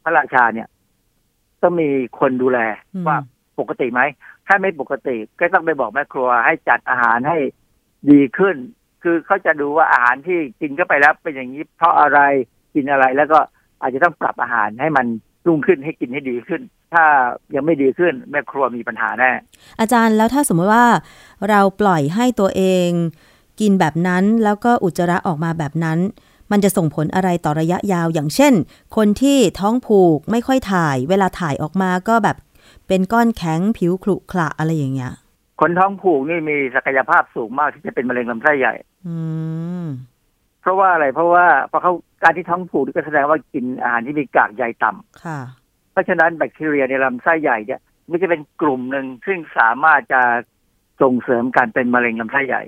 พระราชาเนี่ยต้องมีคนดูแลอืมว่าปกติไหม ถ้าไม่ปกติก็ต้องไปบอกแม่ครัวให้จัดอาหารให้ดีขึ้น คือเขาจะดูว่าอาหารที่กินเข้าไปแล้วเป็นอย่างนี้เพราะอะไรกินอะไรแล้วก็อาจจะต้องปรับอาหารให้มันรุ่งขึ้นให้กินให้ดีขึ้น ถ้ายังไม่ดีขึ้นแม่ครัวมีปัญหาแน่อาจารย์แล้วถ้าสมมติว่าเราปล่อยให้ตัวเอง กินแบบนั้นแล้วก็อุจจาระออกมาแบบนั้น มันจะส่งผลอะไรต่อระยะยาว อย่างเช่น คนที่ท้องผูกไม่ค่อยถ่าย เวลาถ่ายออกมาก็แบบเป็นก้อนแข็งผิวขรุขระอะไรอย่างเงี้ย คนท้องผูกนี่มีศักยภาพสูงมากที่จะเป็นมะเร็งลำไส้ใหญ่ อืมเพราะว่าอะไรเพราะว่าเพราะเขาการที่ท้องผูกนี่ก็แสดงว่ากินอาหารที่มีกากใยต่ำค่ะ เพราะฉะนั้นแบคทีเรียในลำไส้ใหญ่เนี่ยมันจะเป็นกลุ่มหนึ่งซึ่งสามารถจะส่งเสริมการเป็นมะเร็งลำไส้ใหญ่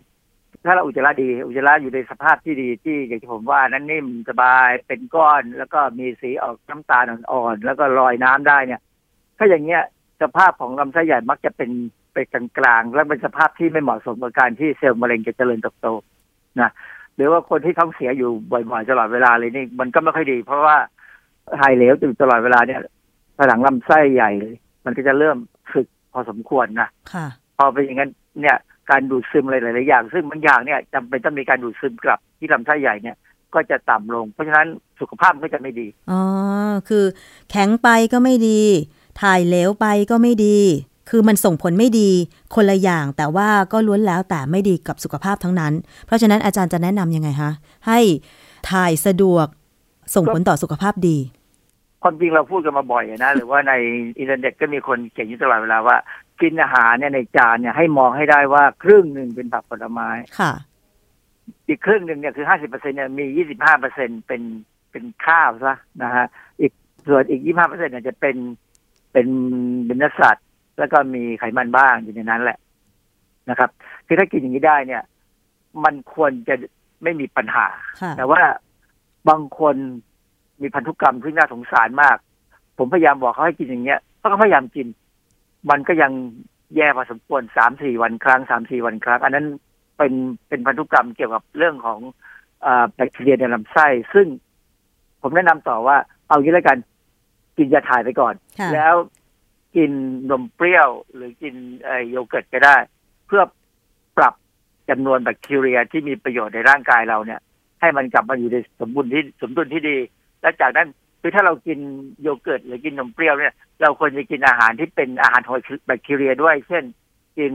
ถ้าเราอุจจาระดี อุจจาระอยู่ในสภาพที่ดีที่อย่างที่ผมว่านั้นนิ่มสบายเป็นก้อน แล้วก็มีสีออกน้ำตาลอ่อนๆแล้วก็ลอยน้ำได้เนี่ย ถ้าอย่างเงี้ยสภาพของลำไส้ใหญ่มักจะเป็นไปกลางๆและเป็นสภาพที่ไม่เหมาะสมกับการที่เซลล์มะเร็งจะเจริญเติบโตนะหรือว่าคนที่ท้องเสียอยู่บ่อยๆตลอดเวลาเลยนี่มันก็ไม่ค่อยดี เพราะว่าถ่ายเหลวอยู่ตลอดเวลาเนี่ยผนังลำไส้ใหญ่ มันก็จะเริ่มสึกพอสมควรนะค่ะพอเป็นอย่างนั้นเนี่ย การดูดซึมอะไรหลาย ๆ อย่าง ซึ่งบางอย่างเนี่ยจำเป็นต้องมีการดูดซึมกลับที่ลำไส้ใหญ่เนี่ยก็จะต่ำลง เพราะฉะนั้นสุขภาพมันก็จะไม่ดี อ๋อ คือแข็งไปก็ไม่ดี ถ่ายเหลวไปก็ไม่ดี คือมันส่งผลไม่ดีคนละอย่าง แต่ว่าก็ล้วนแล้วแต่ไม่ดีกับสุขภาพทั้งนั้น เพราะฉะนั้นอาจารย์จะแนะนำยังไงคะให้ถ่ายสะดวกส่งผลต่อสุขภาพดี ความจริงเราพูดกันมาบ่อยนะ หรือว่าในอินเทอร์เน็ตก็มีคนเขียนอยู่ตลอดเวลาว่า กินอาหารเนี่ยในจานเนี่ยให้มองให้ได้ว่าครึ่งหนึ่งเป็นผักผลไม้ค่ะ อีกครึ่งหนึ่งเนี่ยคือห้าสิบเปอร์เซ็นเนี่ยมียี่สิบห้าเปอร์เซ็นเป็นเป็นข้าวซะนะฮะอีกส่วนอีกยี่ห้าเปอร์เซ็นเนี่ยจะเป็นเป็นเป็นเนื้อสัตว์ แล้วก็มีไขมันบ้างอยู่ในนั้นแหละนะครับคือถ้ากินอย่างนี้ได้เนี่ย มันควรจะไม่มีปัญหาค่ะแต่ว่าบางคนมีพันธุกรรมที่น่าสงสารมาก ผมพยายามบอกเขาให้กินอย่างเงี้ยเขาก็พยายามกิน มันก็ยังแย่พอสมควรสามสี่วันครั้งสามสี่วันครั้ง อันนั้นเป็นเป็นพันธุกรรมเกี่ยวกับเรื่องของอาแบคทีเรียในลำไส้ ซึ่งผมแนะนำต่อว่า เอางี้แล้วกัน กินยาถ่ายไปก่อนค่ะแล้วกินนมเปรี้ยว หรือกินเอ่อโยเกิร์ตก็ได้ เพื่อปรับจำนวนแบคทีเรียที่มีประโยชน์ในร่างกายเราเนี่ย ให้มันกลับมาอยู่ในสมบูรณ์ที่สมดุลที่ดี และจากนั้น คือถ้าเรากินโยเกิร์ตหรือกินนมเปรี้ยวเนี่ย เราควรจะกินอาหารที่เป็นอาหารของแบคทีเรียด้วย เช่น กิน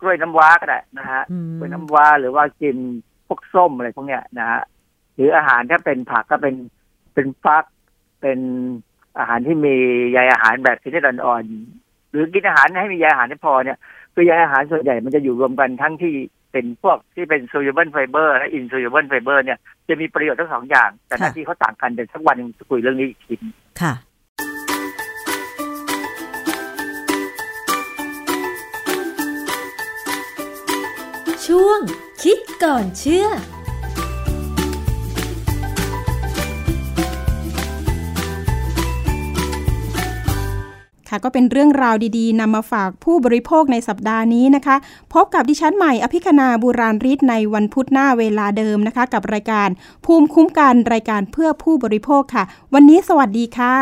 กล้วยน้ำว้าก็ได้นะฮะอืมกล้วยน้ำว้าหรือว่ากินพวกส้มอะไรพวกเนี้ยนะฮะหรืออาหารถ้าเป็นผักก็เป็นเป็นฟักเป็นอาหารที่มีใยอาหารแบบชนิดอ่อนๆหรือกินอาหารให้มีใยอาหารที่พอเนี่ยคือใยอาหารส่วนใหญ่มันจะอยู่รวมกันทั้งที่ เป็นพวกที่เป็น soluble fiber และ insoluble fiber เนี่ยจะมีประโยชน์ทั้งสองอย่าง แต่หน้าค่ะที่เขาต่างกันเดี๋ยวสักวันหนึงจะคุยเรื่องนี้อีกทีค่ะ ช่วงคิดก่อนเชื่อ ค่ะก็เป็นเรื่องราวดีๆนำมาฝากผู้บริโภคในสัปดาห์นี้นะคะ พบกับดิฉันใหม่อภิคณาบุราริศในวันพุธหน้าเวลาเดิมนะคะ กับรายการภูมิคุ้มกันรายการเพื่อผู้บริโภคค่ะ วันนี้สวัสดีค่ะ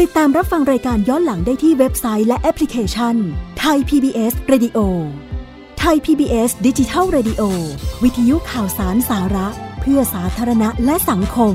ติดตามรับฟังรายการย้อนหลังได้ที่เว็บไซต์และแอปพลิเคชันไทย PBS Radio ไทย PBS ดิจิทัล Radio วิทยุข่าวสารสาระ เพื่อสาธารณะและสังคม